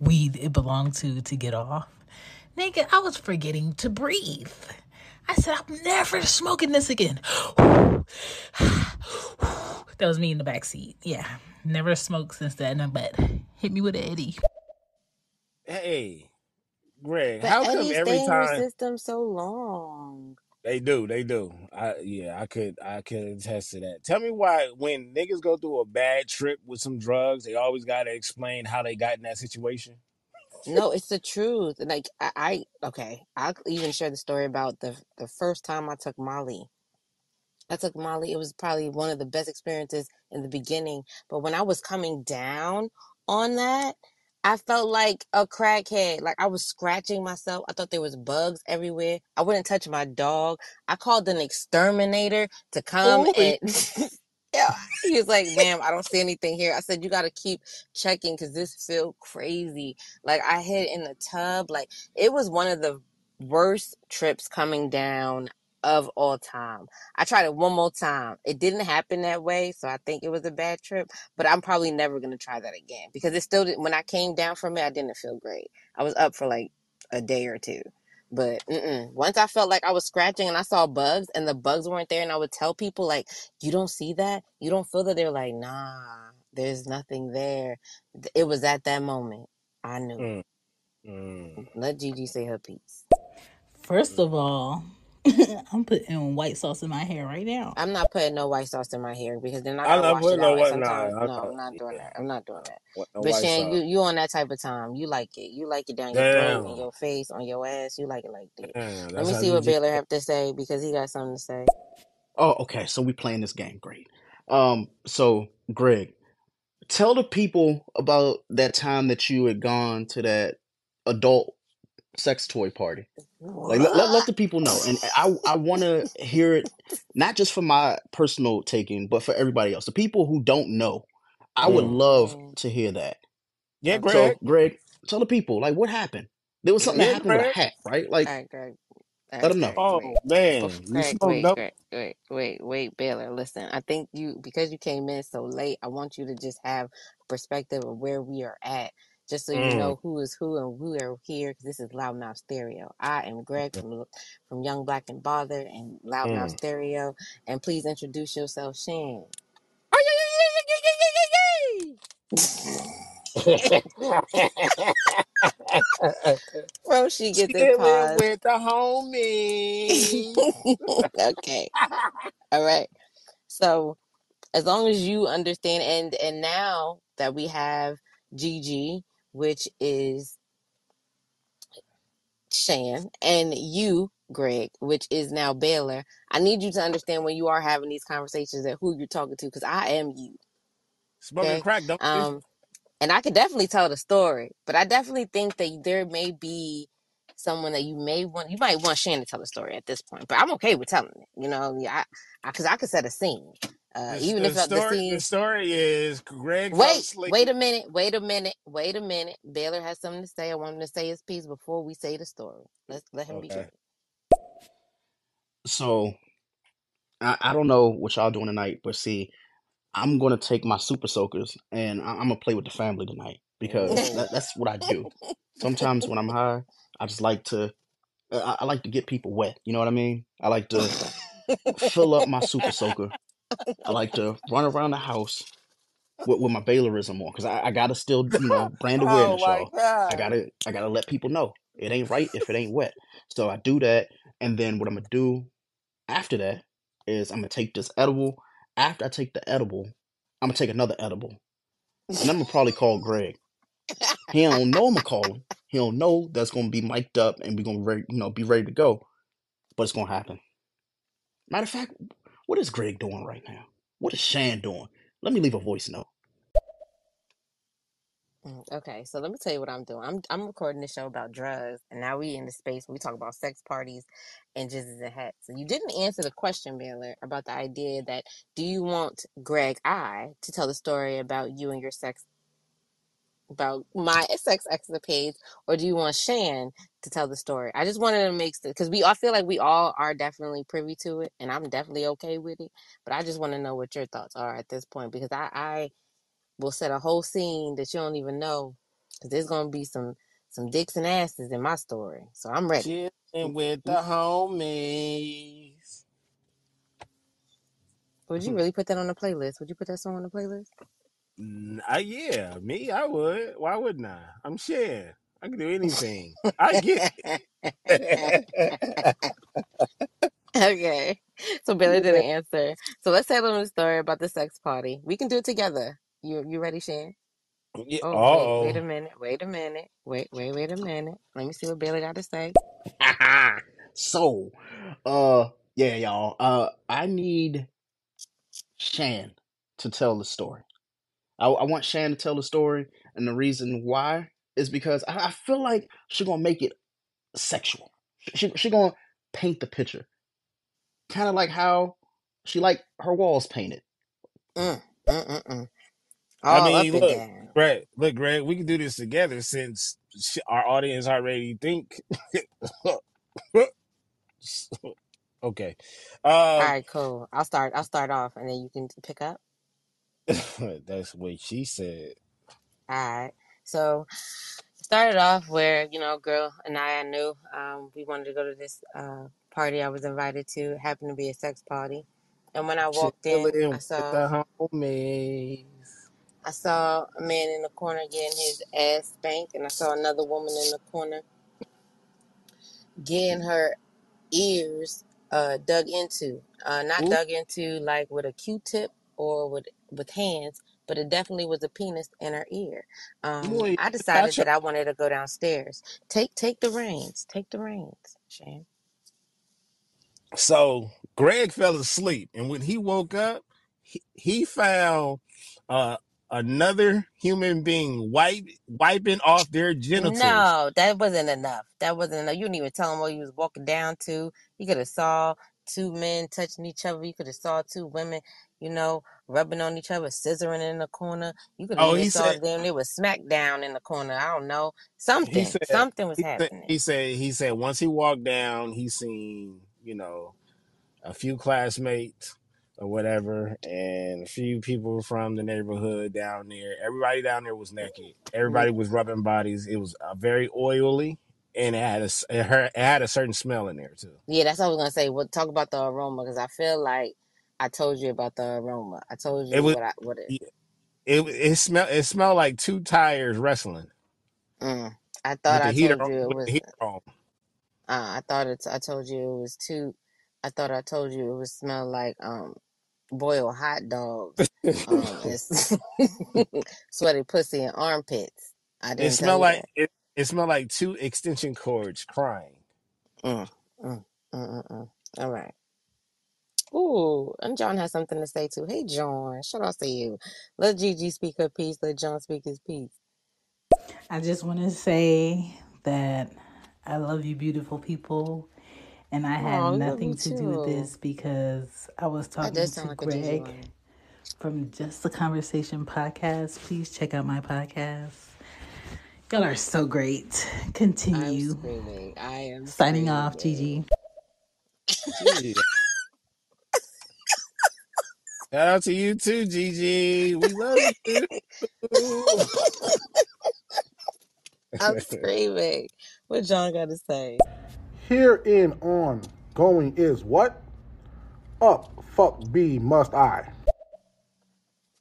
weed it belonged to to get off. Nigga, I was forgetting to breathe. I said, I'm never smoking this again. that was me in the back seat. Yeah, never smoked since then, but hit me with an Eddie. Hey, Greg, But how come every stay in your time system so long. they do, they do. I yeah, I could I could attest to that. Tell me why when niggas go through a bad trip with some drugs, they always gotta explain how they got in that situation. No, it's the truth. Like I, I okay, I'll even share the story about the the first time I took Molly. I took Molly. It was probably one of the best experiences in the beginning. But when I was coming down on that, I felt like a crackhead. Like I was scratching myself. I thought there was bugs everywhere. I wouldn't touch my dog. I called an exterminator to come Ooh, and yeah. He was like, ma'am, I don't see anything here. I said, you got to keep checking because this feel crazy. Like I hid in the tub. Like it was one of the worst trips coming down of all time. I tried it one more time. It didn't happen that way, so I think it was a bad trip. But I'm probably never gonna try that again because it still didn't. when I came down from it, I didn't feel great. I was up for like a day or two, but mm-mm. once I felt like I was scratching and I saw bugs and the bugs weren't there, and I would tell people like, "You don't see that? You don't feel that?" They're like, "Nah, there's nothing there." It was at that moment I knew. mm, mm, Let Gigi say her piece. First of all, I'm putting white sauce in my hair right now. I'm not putting no white sauce in my hair because then I I gotta love wash it putting no out. White nah, sometimes, I no, I'm not doing yeah, that. I'm not doing that. what- no But white Shan, you sauce. you on that type of time. You like it. You like it down your throat, in Damn. your face, on your ass. You like it like that. Damn, Let that's me how see what Gigi Baylor have to say because he got something to say. Oh, okay. So we playing this game. Great. Um, so Greg, tell the people about that time that you had gone to that adult sex toy party. Like let, let, let the people know. And I I want to hear it not just for my personal taking, but for everybody else. The people who don't know. I would Mm. love to hear that. Yeah, Greg. So, Greg, tell the people like what happened. There was something that Yeah, happened with a Greg. hat, right? All Like right, Greg. All let right, them know. Greg. Oh Wait. man, Bef- you Greg, smoked wait, dope. Greg, wait, wait, wait, Baylor. Listen, I think you because you came in so late. I want you to just have perspective of where we are at, just so you Mm. know who is who and who are here. Because this is Loudmouth Stereo. I am Greg from from Young Black and Bothered and Loudmouth Mm. Stereo. And please introduce yourself, Shan. Bro, she gets it Chilling paused. with the homies. okay, all right. So as long as you understand and and now that we have Gigi, which is Shan, and you, Greg, which is now Baylor, I need you to understand when you are having these conversations that who you're talking to, because I am you. Smoking Okay. crack, don't you? Um, and I could definitely tell the story, but I definitely think that there may be someone that you may want. You might want Shan to tell the story at this point, but I'm okay with telling it. You know, yeah, I because I, could set a scene, uh, The, even the if uh, the story the story is Greg fell Wait, asleep. wait a minute, wait a minute, wait a minute. Baylor has something to say. I want him to say his piece before we say the story. Let's let him be Okay. great. So I, I don't know what y'all doing tonight, but see, I'm gonna take my super soakers and I, I'm gonna play with the family tonight because that, that's what I do. Sometimes when I'm high, I just like to I, I like to get people wet. You know what I mean? I like to fill up my super soaker. I like to run around the house with, with my Baylorism on because I, I gotta still you know brand oh awareness, my y'all. I gotta I gotta let people know it ain't right if it ain't wet. So I do that, and then what I'm gonna do after that is I'm gonna take this edible. After I take the edible, I'm gonna take another edible, and I'm gonna probably call Greg. He don't know I'm gonna call him. He don't know that's gonna be mic'd up and we gonna ready, you know be ready to go. But it's gonna happen. Matter of fact, what is Greg doing right now? What is Shan doing? Let me leave a voice note. Mm, Okay, so let me tell you what I'm doing. I'm I'm recording this show about drugs, and now we in the space where we talk about sex parties and jizzes and hats. So you didn't answer the question, Baylor, about the idea that do you want Greg I to tell the story about you and your sex about my sex escapades, or do you want Shan to tell the story? I just wanted to make because we all feel like we all are definitely privy to it, and I'm definitely okay with it. But I just want to know what your thoughts are at this point because I I will set a whole scene that you don't even know because there's gonna be some some dicks and asses in my story, so I'm ready. Chill, And mm-hmm. with the homies. Would you mm-hmm. really put that on the playlist? Would you put that song on the playlist? I, yeah, me, I would. Why wouldn't I? I'm Shan. I can do anything. I get it. okay. So Billy didn't answer. So let's tell them the story about the sex party. We can do it together. You you ready, Shan? yeah. Oh, wait, wait a minute. Wait a minute. Wait, wait, wait a minute. Let me see what Bailey got to say. so, uh, yeah, y'all. Uh, I need Shan to tell the story. I, I want Shan to tell the story, and the reason why is because I, I feel like she's gonna make it sexual. She she gonna paint the picture, kind of like how she like her walls painted. Mm, mm, mm, mm. I All up mean, look, down. Greg, look, Greg, we can do this together since sh- our audience already think. okay. All Um, right, cool. I'll start. I'll start off, and then you can pick up. that's what she said. All right. So it started off where you know, girl and I, I knew um, we wanted to go to this uh, party I was invited to. It happened to be a sex party, and when I walked in, Chilling I with saw the homies. I saw a man in the corner getting his ass spanked, and I saw another woman in the corner getting her ears uh, dug into. Uh, not Ooh, dug into like with a Q-tip or with with hands, but it definitely was a penis in her ear. Um, boy, I decided that I wanted to go downstairs. Take take the reins. Take the reins, Shan. So Greg fell asleep, and when he woke up, he, he found uh, another human being wipe, wiping off their genitals. No, that wasn't enough. That wasn't enough. You didn't even tell him where you was walking down to. You could have saw two men touching each other. You could have saw two women, you know, rubbing on each other, scissoring in the corner. You could Oh, even he saw said them. They was smack down in the corner. I don't know. he Something. said Something was he said happening. he said he said once he walked down, he seen you know a few classmates or whatever, and a few people from the neighborhood down there. Everybody down there was naked. Everybody was rubbing bodies. It was uh, very oily, and it had a s- it had it had a certain smell in there too. Yeah, that's what I was gonna say. Well, talk about the aroma because I feel like I told you about the aroma. I told It you was what I what it. it it smelled it smelled like two tires wrestling Mm, I thought I told you it was. Uh, I thought it. I told you it was too. I thought I told you it would smell like um boiled hot dogs, um, sweaty pussy and armpits. I didn't smelled you like that. it, it smelled like two extension cords crying. Mm, mm, mm, mm, mm. All right. Ooh, and John has something to say too. Hey, John, shout out to you. Let Gigi speak her piece. Let John speak his piece. I just want to say that I love you, beautiful people. And I had Oh, we love nothing you to do with too. this because I was That talking does to sound like a Gigi Greg line. from Just the Conversation podcast. Please check out my podcast. Y'all are so great. I'm Continue. screaming. I am Signing off, screaming. Gigi. Gee. Shout out to you too, Gigi. We love you. I'm screaming. What John got to say? Herein on going is what? Up, fuck B, must I.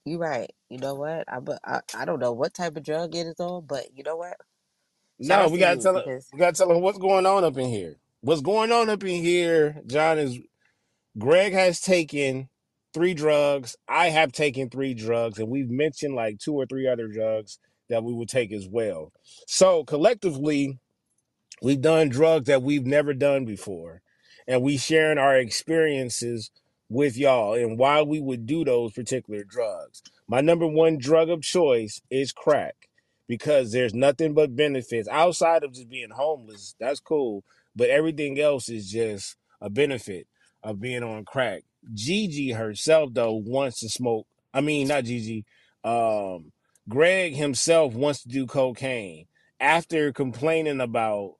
You right. You know what? I but I, I don't know what type of drug it is on, but you know what? Shout no, we gotta tell her. because We gotta tell him what's going on up in here. What's going on up in here, John? Is Greg has taken three drugs. I have taken three drugs, and we've mentioned like two or three other drugs that we would take as well. So collectively, we've done drugs that we've never done before, and we sharing our experiences with y'all and why we would do those particular drugs. My number one drug of choice is crack because there's nothing but benefits outside of just being homeless. That's cool, but everything else is just a benefit of being on crack. Gigi herself though wants to smoke. I mean, not Gigi. Um, Greg himself wants to do cocaine after complaining about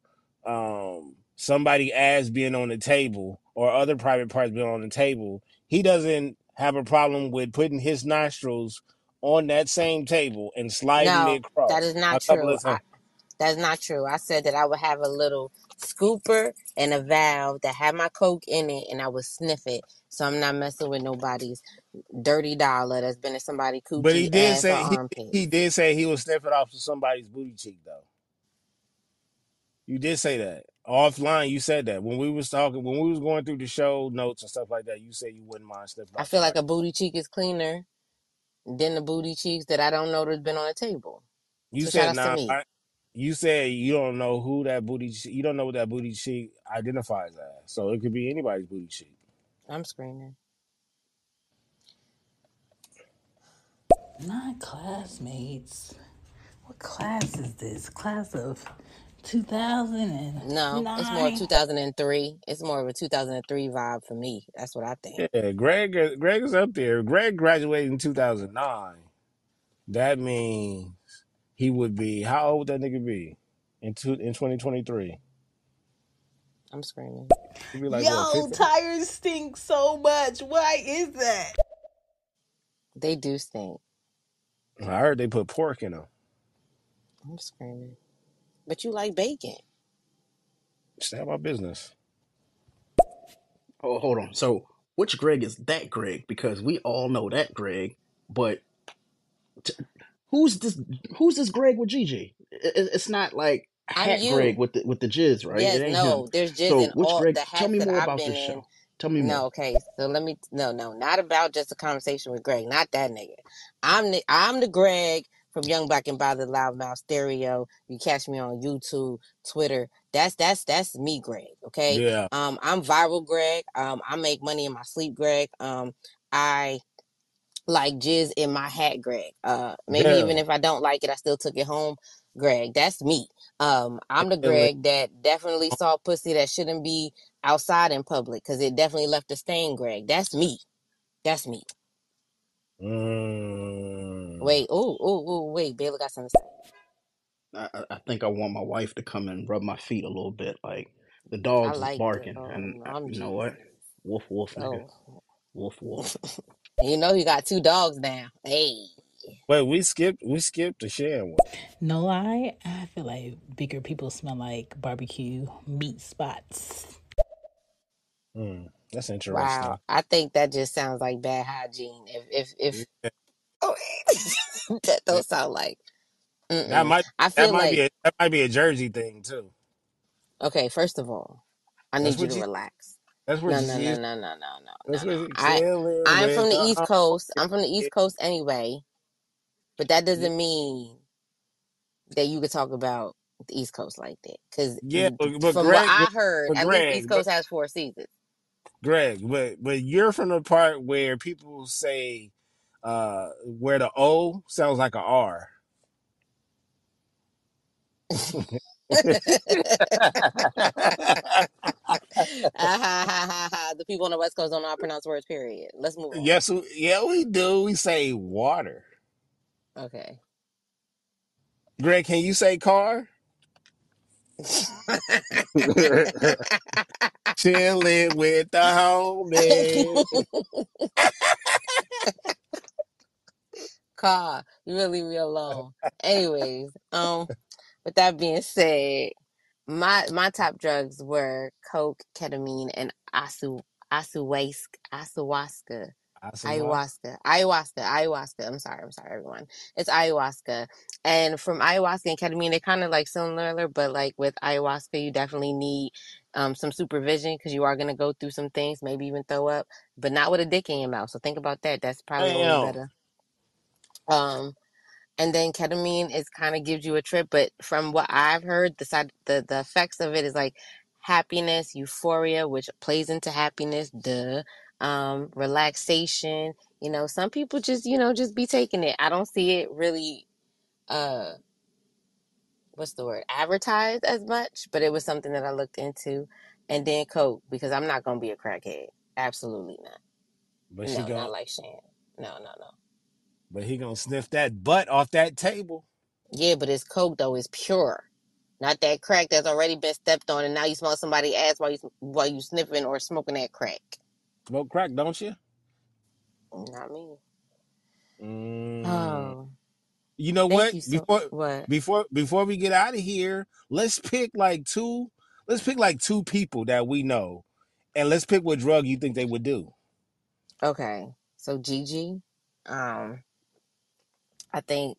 um somebody ass being on the table or other private parts being on the table. He doesn't have a problem with putting his nostrils on that same table and sliding no, it across that is not true. I. That's not true. I said that I would have a little scooper and a valve that had my coke in it, and I would sniff it. So I'm not messing with nobody's dirty dollar that's been in somebody's But he coochie, did ass, or say he armpit. he did say he was sniffing off of somebody's booty cheek though. You did say that offline. You said that when we was talking when we was going through the show notes and stuff like that. You said you wouldn't mind sniffing I off feel like somebody. a booty cheek is cleaner than the booty cheeks that I don't know that's been on the table. You So shout said outs to nah. me. I, you said you don't know who that booty. che- You don't know what that booty cheek identifies as. So it could be anybody's booty cheek. I'm screaming. Not classmates. What class is this? Class of 2009? No, it's more 2003. It's more of a 2003 vibe for me. That's what I think. Yeah, Greg. Greg is up there. Greg graduated in two thousand nine. That means he would be how old would that nigga be in two, in twenty twenty three? I'm screaming. He'd be like what Yo, fifty? tires stink so much. Why is that? They do stink. I heard they put pork in them. I'm screaming. But you like bacon. Stay out my business. Oh, hold on. So, which Greg is that Greg? Because we all know that Greg, but t- who's this? Who's this Greg with Gigi? It, it- it's not like I'm Hat. Greg with the with the jizz, right? Yes, ain't him. no, there's jizz So, in which all Greg? the Tell hats me that more about this in. show. Tell me more. No, okay. So let me no, no, not about just a conversation with Greg. Not that nigga. I'm the I'm the Greg from Young Black and by the Loudmouth Stereo. You catch me on YouTube, Twitter. That's that's that's me, Greg. Okay. Yeah, Um, I'm viral, Greg. Um, I make money in my sleep, Greg. Um, I like jizz in my hat, Greg. Uh, maybe even if I don't like it, I still took it home, Greg. That's me. Um, I'm the. Greg that definitely saw pussy that shouldn't be outside in public because it definitely left a stain, Greg. That's me. That's me. Mm. Wait, oh, oh, oh, wait. Baylor got something to say. I, I I think I want my wife to come and rub my feet a little bit. Like the I dogs is like barking, Oh and I, I'm you know Jesus. what? Woof woof, nigga. Oh, Woof woof. you know you got two dogs now. Hey, Wait, we skipped we skipped the Shan one. No lie, I feel like bigger people smell like barbecue meat spots. Mm, that's interesting. wow. I think that just sounds like bad hygiene. If if if Yeah, oh, that don't sound like. that Mm-mm. might I that feel might like be a that might be a Jersey thing too. okay. First of all, I That's need you what to you. relax. That's what No, no, no, no, no, no, no, no, That's no. you I I'm from the East. Coast. I'm from the East Coast anyway, but that Yeah, doesn't mean that you could talk about the East Coast like that. Because yeah, but, but from what Greg, I heard, but at least East Greg, but Coast has four seasons. Greg, but but you're from the part where people say uh where the O sounds like a R. the people on the West Coast don't know how to pronounce words. Period. Let's move on. yes, we, yeah, we do. We say water. Okay. Greg, can you say car? Chilling with the homies. Car, you really leave me alone. Anyways, um, with that being said, my my top drugs were coke, ketamine, and asu asuwask ayahuasca. Ayahuasca, ayahuasca, ayahuasca. I'm sorry, I'm sorry, everyone. It's ayahuasca, and from ayahuasca and ketamine, they're kind of like similar, but like with ayahuasca, you definitely need um, some supervision because you are gonna go through some things, maybe even throw up, but not with a dick in your mouth. So think about that. That's probably a little Damn. better. Um, and then ketamine is kind of gives you a trip, but from what I've heard, the side the the effects of it is like happiness, euphoria, which plays into happiness, duh. Um, relaxation. You know, some people just you know just be taking it. I don't see it really. Uh, what's the word? Advertised as much, but it was something that I looked into. And then coke because I'm not gonna be a crackhead. Absolutely not. But she No, not like Shan. No, no, no. But he gonna sniff that butt off that table. Yeah, but his coke though. is pure, not that crack that's already been stepped on, and now you smell somebody ass while you while you sniffing or smoking that crack. Smoke crack, don't you? Not me. Mm. Oh, You know Thank what? you so Before what? before before we get out of here, let's pick like two. Let's pick like two people that we know, and let's pick what drug you think they would do. Okay. So Gigi, um, I think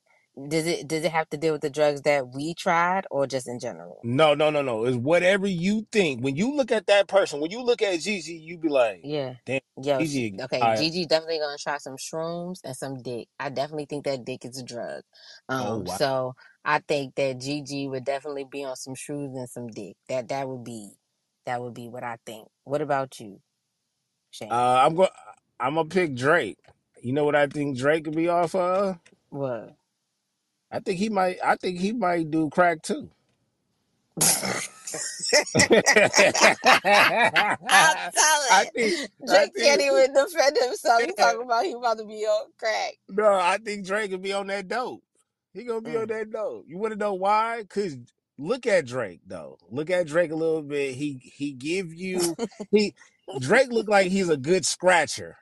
does it does it have to deal with the drugs that we tried or just in general? No, no, no, no. It's whatever you think. When you look at that person, when you look at Gigi, you be like, Yeah. damn, Yo, Gigi. okay, right. Gigi definitely gonna try some shrooms and some dick. I definitely think that dick is a drug. Oh Um, wow. so I think that Gigi would definitely be on some shrooms and some dick. That that would be that would be what I think. What about you, Shane? Uh, I'm going. I'm gonna pick Drake. You know what I think Drake could be off of? What? I think he might. I think he might do crack too. I'm I telling. think. I Drake can't think. even defend himself. He Yeah. talking about he about to be on crack. No, I think Drake could be on that dope. He gonna be on Mm. that dope. You want to know why? Cause look at Drake though. Look at Drake a little bit. He he give you he Drake look like he's a good scratcher.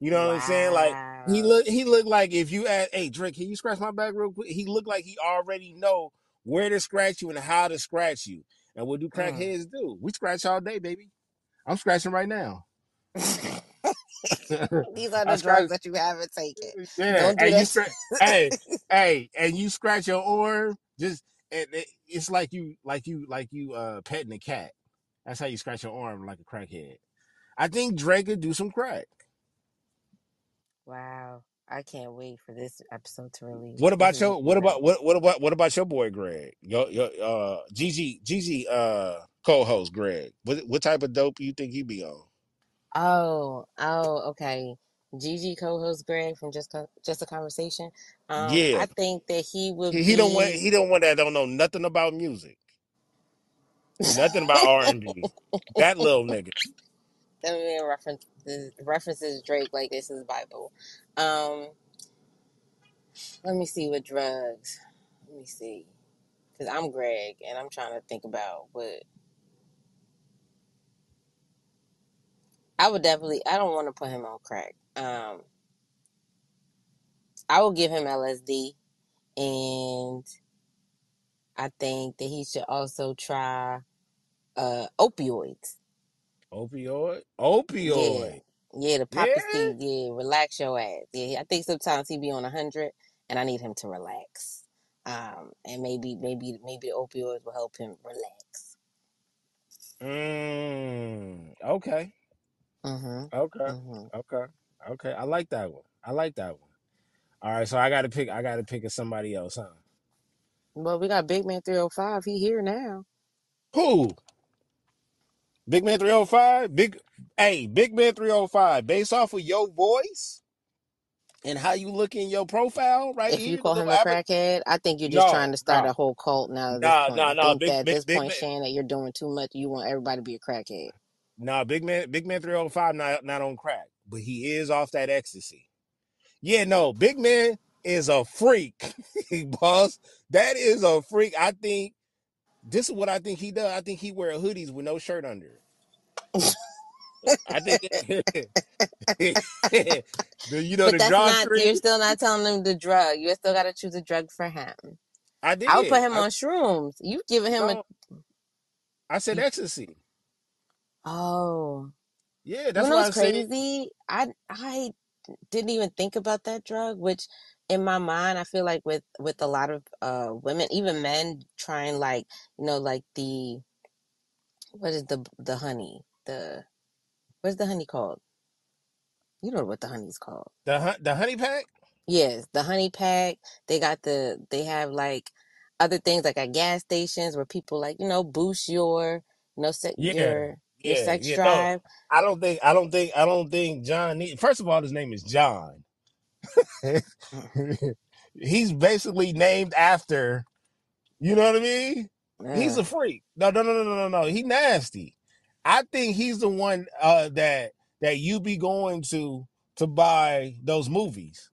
You know what I'm saying? Like he look he look like if you ask, hey Drake, can you scratch my back real quick? He look like he already know where to scratch you and how to scratch you. And what do Mm. crackheads do? We scratch all day, baby. I'm scratching right now. These are the scratch drugs that you haven't taken. Yeah, Don't do and you scratch, hey, hey, and you scratch your arm. Just and it, it's like you, like you, like you, uh, petting a cat. That's how you scratch your arm like a crackhead. I think Drake could do some crack. Wow. I can't wait for this episode to release. What about your? What about what? What about what about your boy Greg? Your your uh Gigi Gigi uh co-host Greg. What what type of dope you think he be on? Oh, oh, okay. Gigi co-host Greg from Just Co- Just a Conversation. Um, Yeah, I think that he would he, he don't want he don't want that don't know nothing about music, nothing about R and B. That little nigga. That man references references Drake like this is Bible. Um, let me see what drugs. Let me see, because I'm Greg and I'm trying to think about what I would definitely. I don't want to put him on crack. Um, I will give him LSD, and I think that he should also try uh opioids. Opioid, Yeah, opioid. yeah, the Yeah. poppy seed. Yeah, relax your ass. Yeah, I think sometimes he be on a hundred, and I need him to relax. Um, and maybe, maybe, maybe the opioids will help him relax. Mm, okay. Mm-hmm. Okay. Mm-hmm. Okay. Okay. I like that one. I like that one. All right. So I got to pick. I got to pick somebody else, huh? Well, we got Big Man three hundred five. He here now. Who? Big Man 305? Big hey, Big Man 305, based off of your voice and how you look in your profile right If you here, the call him little a avatar. crackhead, I think you're just No, trying to start no, a whole cult now at this nah, point. nah, I nah. think Big that at big this big point, man. Shan, that you're doing too much. You want everybody to be a crackhead. Nah, Big Man, Big Man 305 not not on crack, but he is off that ecstasy. Yeah, no, Big Man is a freak, boss. That is a freak. I think this is what I think he does. I think he wear hoodies with no shirt under. I think the you know But the that's not, you're still not telling him the drug. You still got to choose a drug for him. I did. I would put him I on shrooms. You giving him a, no, I said ecstasy. oh, Yeah, you that's know why I what's crazy? I, I didn't even think about that drug, which in my mind, I feel like with, with a lot of, uh, women, even men trying like, you know, like the, what is the, the honey? The, what's the honey called? You know what the honey's called. the hun- the honey pack. Yes, the honey pack. They got the they have like other things like at gas stations where people like, you know, boost your, you know, se- Yeah, your your yeah, sex yeah. No, drive. I don't think I don't think I don't think John. Need, first of all, his name is John. He's basically named after. You know what I mean? He's a freak. No, no, no, no, no, no, no. He nasty. I think he's the one uh, that that you be going to to buy those movies.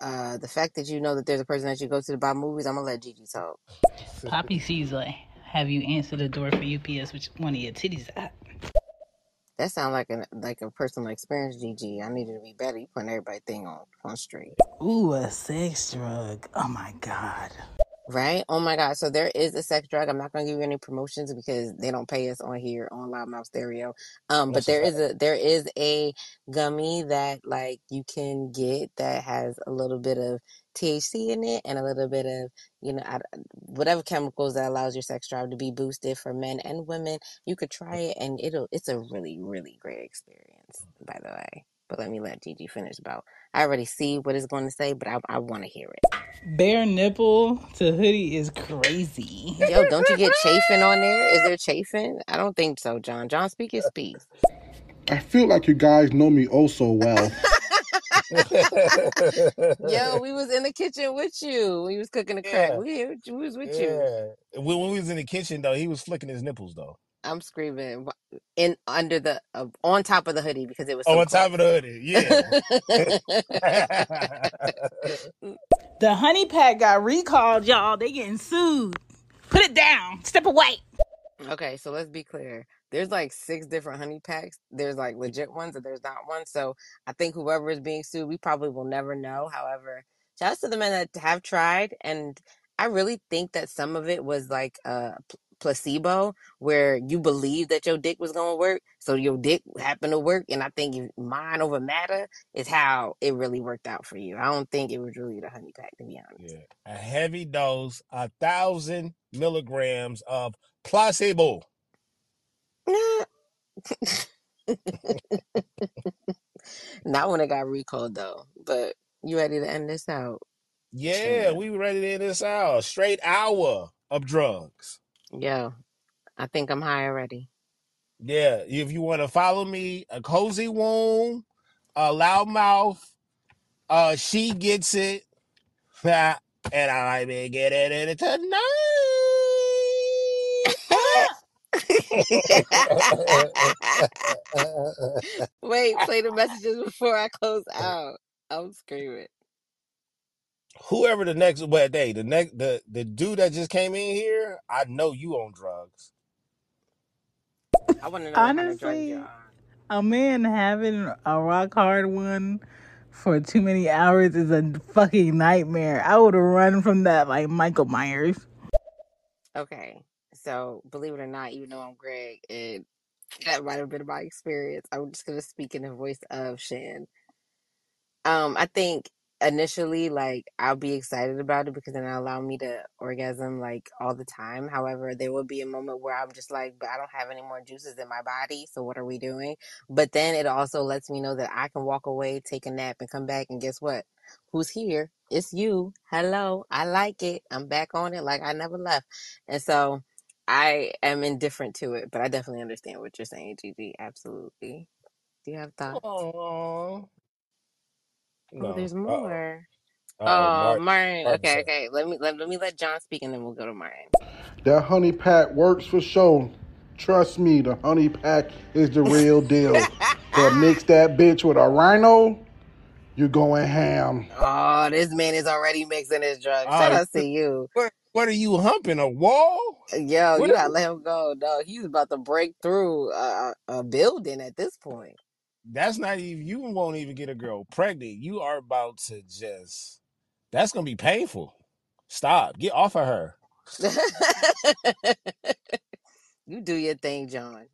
Uh, the fact that you know that there's a person that you go to to buy movies, I'm gonna let Gigi talk. Poppy Caesar, have you answered the door for UPS with one of your titties out? That sounds like a like a personal experience, Gigi. I needed to be better. You putting everybody thing on on straight. Ooh, a sex drug. Oh my god. Right? Oh my God. So there is a sex drug. I'm not gonna give you any promotions because they don't pay us on here on Loudmouth Stereo. Um, but That's a there fact. is a there is a gummy that like you can get that has a little bit of THC in it and a little bit of you know I, whatever chemicals that allows your sex drive to be boosted for men and women. You could try it and it'll it's a really really great experience. By the way. But let me let Gigi finish about. I already see what it's going to say, but I I want to hear it. Bare nipple to hoodie is crazy. Yo, don't you get chafing on there? Is there chafing? I don't think so, John. John, speak his piece. I feel like you guys know me oh so well. Yo, we was in the kitchen with you. We was cooking the crack. yeah, We. We was with you. yeah. When, when we was in the kitchen though, he was flicking his nipples though. I'm screaming in under the uh, on top of the hoodie because it was Oh, so on top of the hoodie, yeah. The honey pack got recalled, y'all. They getting sued. Put it down. Step away. Okay, so let's be clear. There's like six different honey packs. There's like legit ones and there's not one. So I think whoever is being sued, we probably will never know. However, shout out to the men that have tried. And I really think that some of it was like a p- placebo where you believe that your dick was going to work. So your dick happened to work. And I think if mind over matter is how it really worked out for you. I don't think it was really the honey pack, to be honest. yeah. A heavy dose, a thousand milligrams of placebo. Not when it got recalled though. But you ready to end this out? Yeah, we ready to end this out. Straight hour of drugs. Yo, I think I'm high already. Yeah, if you want to follow me, a cozy womb, a loudmouth, uh, she gets it, and I been getting it tonight. Wait, play the messages before I close out. I'm screaming. Whoever the next, but hey, the next, the the dude that just came in here, I know you on drugs. I want to know what kind of drugs Honestly, you're on. a man having a rock hard one for too many hours is a fucking nightmare. I would run from that like Michael Myers. Okay, so believe it or not, even though I'm Greg, and that might have been my experience, I'm just gonna speak in the voice of Chan. Um, I think initially, like, I'll be excited about it because then it'll allow me to orgasm like all the time. However, there will be a moment where I'm just like, but I don't have any more juices in my body, so what are we doing? But then it also lets me know that I can walk away, take a nap, and come back, and guess what? Who's here? It's you. Hello. I like it. I'm back on it like I never left. And so I am indifferent to it, but I definitely understand what you're saying, Gigi. Absolutely. Do you have thoughts? Oh, there's more. Uh Oh, oh, Mark. Martin. Mark Okay, said- okay. Let me let, let me let John speak, and then we'll go to Martin. That honey pack works for sure. Trust me, the honey pack is the real deal. But mix that bitch with a rhino, you're going ham. Oh, this man is already mixing his drugs. Oh, Shout out to you. What, what are you humping? A wall? Yo, What you gotta let him go. No, he's about to break through a, a a building at this point. That's not even. You won't even get a girl pregnant. You are about to just. That's gonna be painful. Stop. Get off of her. you do your thing, John.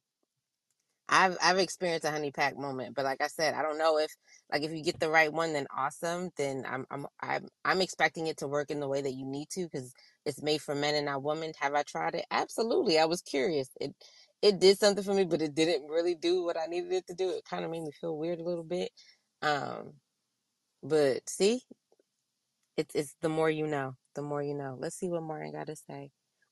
I've I've experienced a honey pack moment, but like I said, I don't know if like if you get the right one, then awesome. Then I'm I'm I'm I'm expecting it to work in the way that you need to because it's made for men and not women. Have I tried it? Absolutely. I was curious. It it did something for me, but it didn't really do what I needed it to do. It kind of made me feel weird a little bit. Um, but see, it's it's the more you know, the more you know. Let's see what Martin got to say.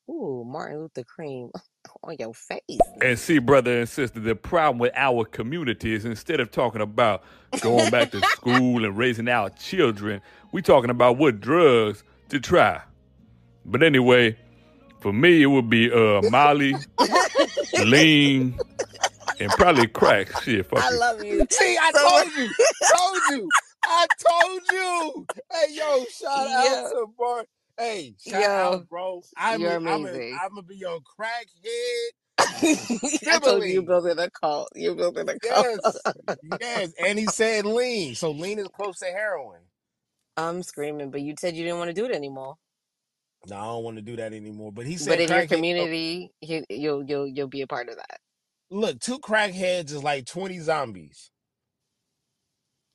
Ooh, Martin Luther Cream on your face. And see, brother and sister, the problem with our community is instead of talking about going back to school and raising our children, we talking about what drugs to try. But anyway, for me, it would be uh, Molly, lean, and probably crack. Shit, fuck I it. love you. See, I told you. told you. I told you. Hey, yo, shout Yo. out to Bart. Hey, shout Yo, out, bro. I'm you're I'm amazing. I'm gonna be your crackhead. I told you you're Sibling. building a cult. You're building a cult. Yes, yes. And he said lean, so lean is close to heroin. I'm screaming, but you said you didn't want to do it anymore. No, I don't want to do that anymore. But he said But in your oh community, you, you'll you'll you'll be a part of that. Look, two crackheads is like twenty zombies.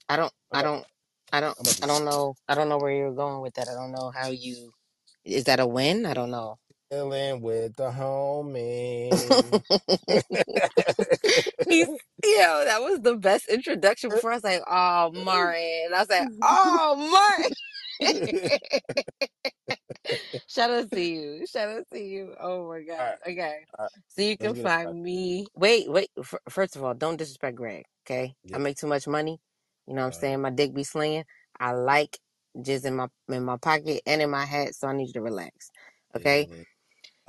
I don't I don't I don't I'm about to- I don't know I don't know where you're going with that. I don't know how you is that a win? I don't know. Chilling with the homie. He's yo, that was the best introduction before I was like, oh Martin. And I was like, oh Martin. Shout out to you. Shout out to you. Oh my God. Alright, Okay. So you let's can get find me. Wait, wait. F- first of all, don't disrespect Greg. Okay. Yeah. I make too much money. You know what I'm Alright. saying? My dick be slinging. I like jizz in my in my pocket and in my hat, so I need you to relax. Okay. Yeah.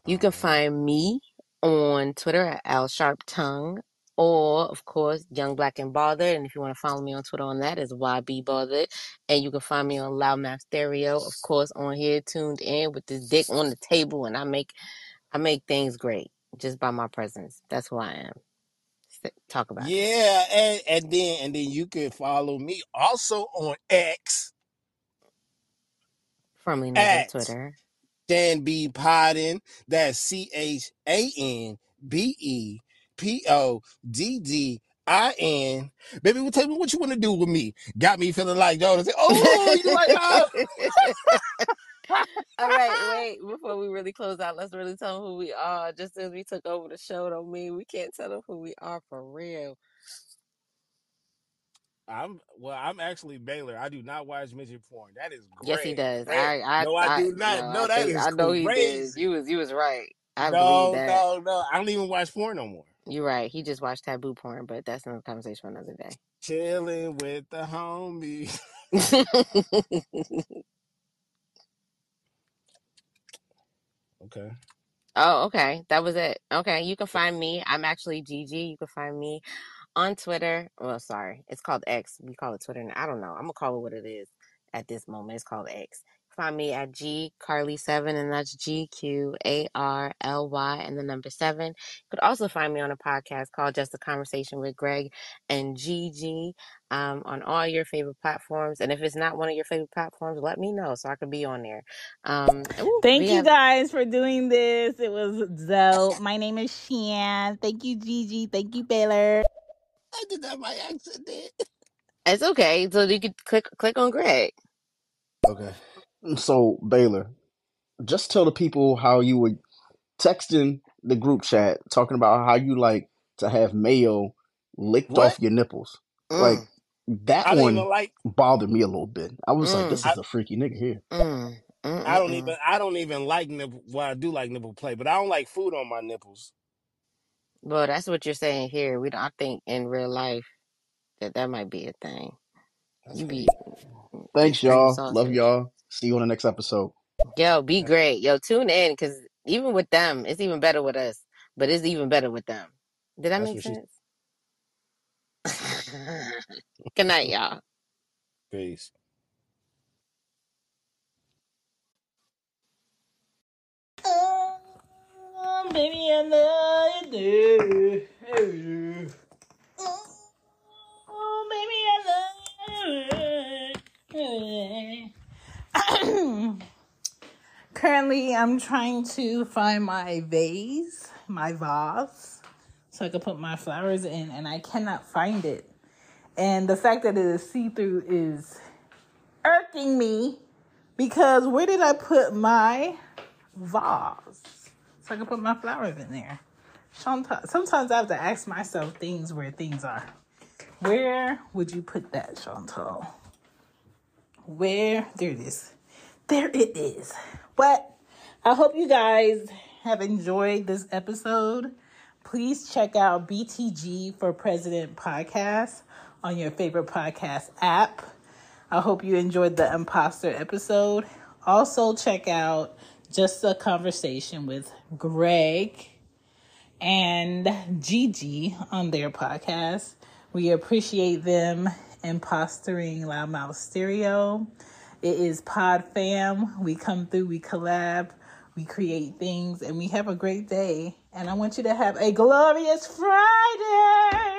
You can Um, find me on Twitter at Al Sharp Tongue, or of course Young Black and Bothered. And if you want to follow me on Twitter on that is YB Bothered. And you can find me on loud Loudmouth Stereo, of course, on here tuned in with this dick on the table, and I make I make things great just by my presence. That's who I am. S- Talk about it. Yeah, and, and then and then you can follow me also on X Formerly known as Twitter. Chan Be Poddin. That's C H A N B E P O D D I N. Baby, well, tell me what you want to do with me. Got me feeling like Jonas. Say, oh, you like oh. All right, wait. Before we really close out, let's really tell them who we are. Just as we took over the show, don't mean we can't tell them who we are for real. I'm well. I'm actually Baylor. I do not watch midget porn. That is great. Yes, he does. Great. I, I, no, I, do not. No, no, I that think- is I know he did. crazy. You was, you was right. I no, believe that. no, no. I don't even watch porn no more. You're right. He just watched taboo porn, but that's another conversation for another day. Chilling with the homies. Okay. oh, okay. That was it. Okay. You can find me. I'm actually Gigi. You can find me on Twitter. Well, sorry. It's called X. We call it Twitter. now. I don't know. I'm going to call it what it is at this moment. It's called X. Find me at G Carly7, and that's G Q A R L Y and the number seven. You could also find me on a podcast called Just a Conversation with Greg and Gigi um, on all your favorite platforms. And if it's not one of your favorite platforms, let me know so I could be on there. Um, ooh, Thank you have- guys for doing this. It was dope. My name is Chan. Thank you, Gigi. Thank you, Baylor. I did that by accident. It's okay. So you could click click on Greg. Okay. So Baylor, just tell the people how you were texting the group chat talking about how you like to have mayo licked What? off your nipples. Mm, Like that I don't one like. bothered me a little bit. I was like, Mm. this is a freaky nigga here. mm, I don't even. I don't even like nipple. Well, I do like nipple play, but I don't like food on my nipples. Well, that's what you're saying here. We don't. I think in real life that that might be a thing. That's You be Thanks, y'all. Love y'all. See you on the next episode. Yo, be great. Yo, tune in because even with them, it's even better with us. But it's even better with them. Did that That's make what she- sense? Good night, y'all. Peace. Oh, baby, I love you. do. Oh, um, baby, I love you. Currently, I'm trying to find my vase, my vase, so I can put my flowers in, and I cannot find it. And the fact that it is see through is irking me because where did I put my vase? So I can put my flowers in there. Sometimes, sometimes I have to ask myself things where things are. Where would you put that, Chantal? Where? There it is. There it is. But I hope you guys have enjoyed this episode. Please check out BTG for President podcast on your favorite podcast app. I hope you enjoyed the imposter episode. Also, check out Just a Conversation with Greg and Gigi on their podcast. We appreciate them impostering Loudmouth Stereo. It is Pod Fam. We come through, we collab, we create things, and we have a great day. And I want you to have a glorious Friday.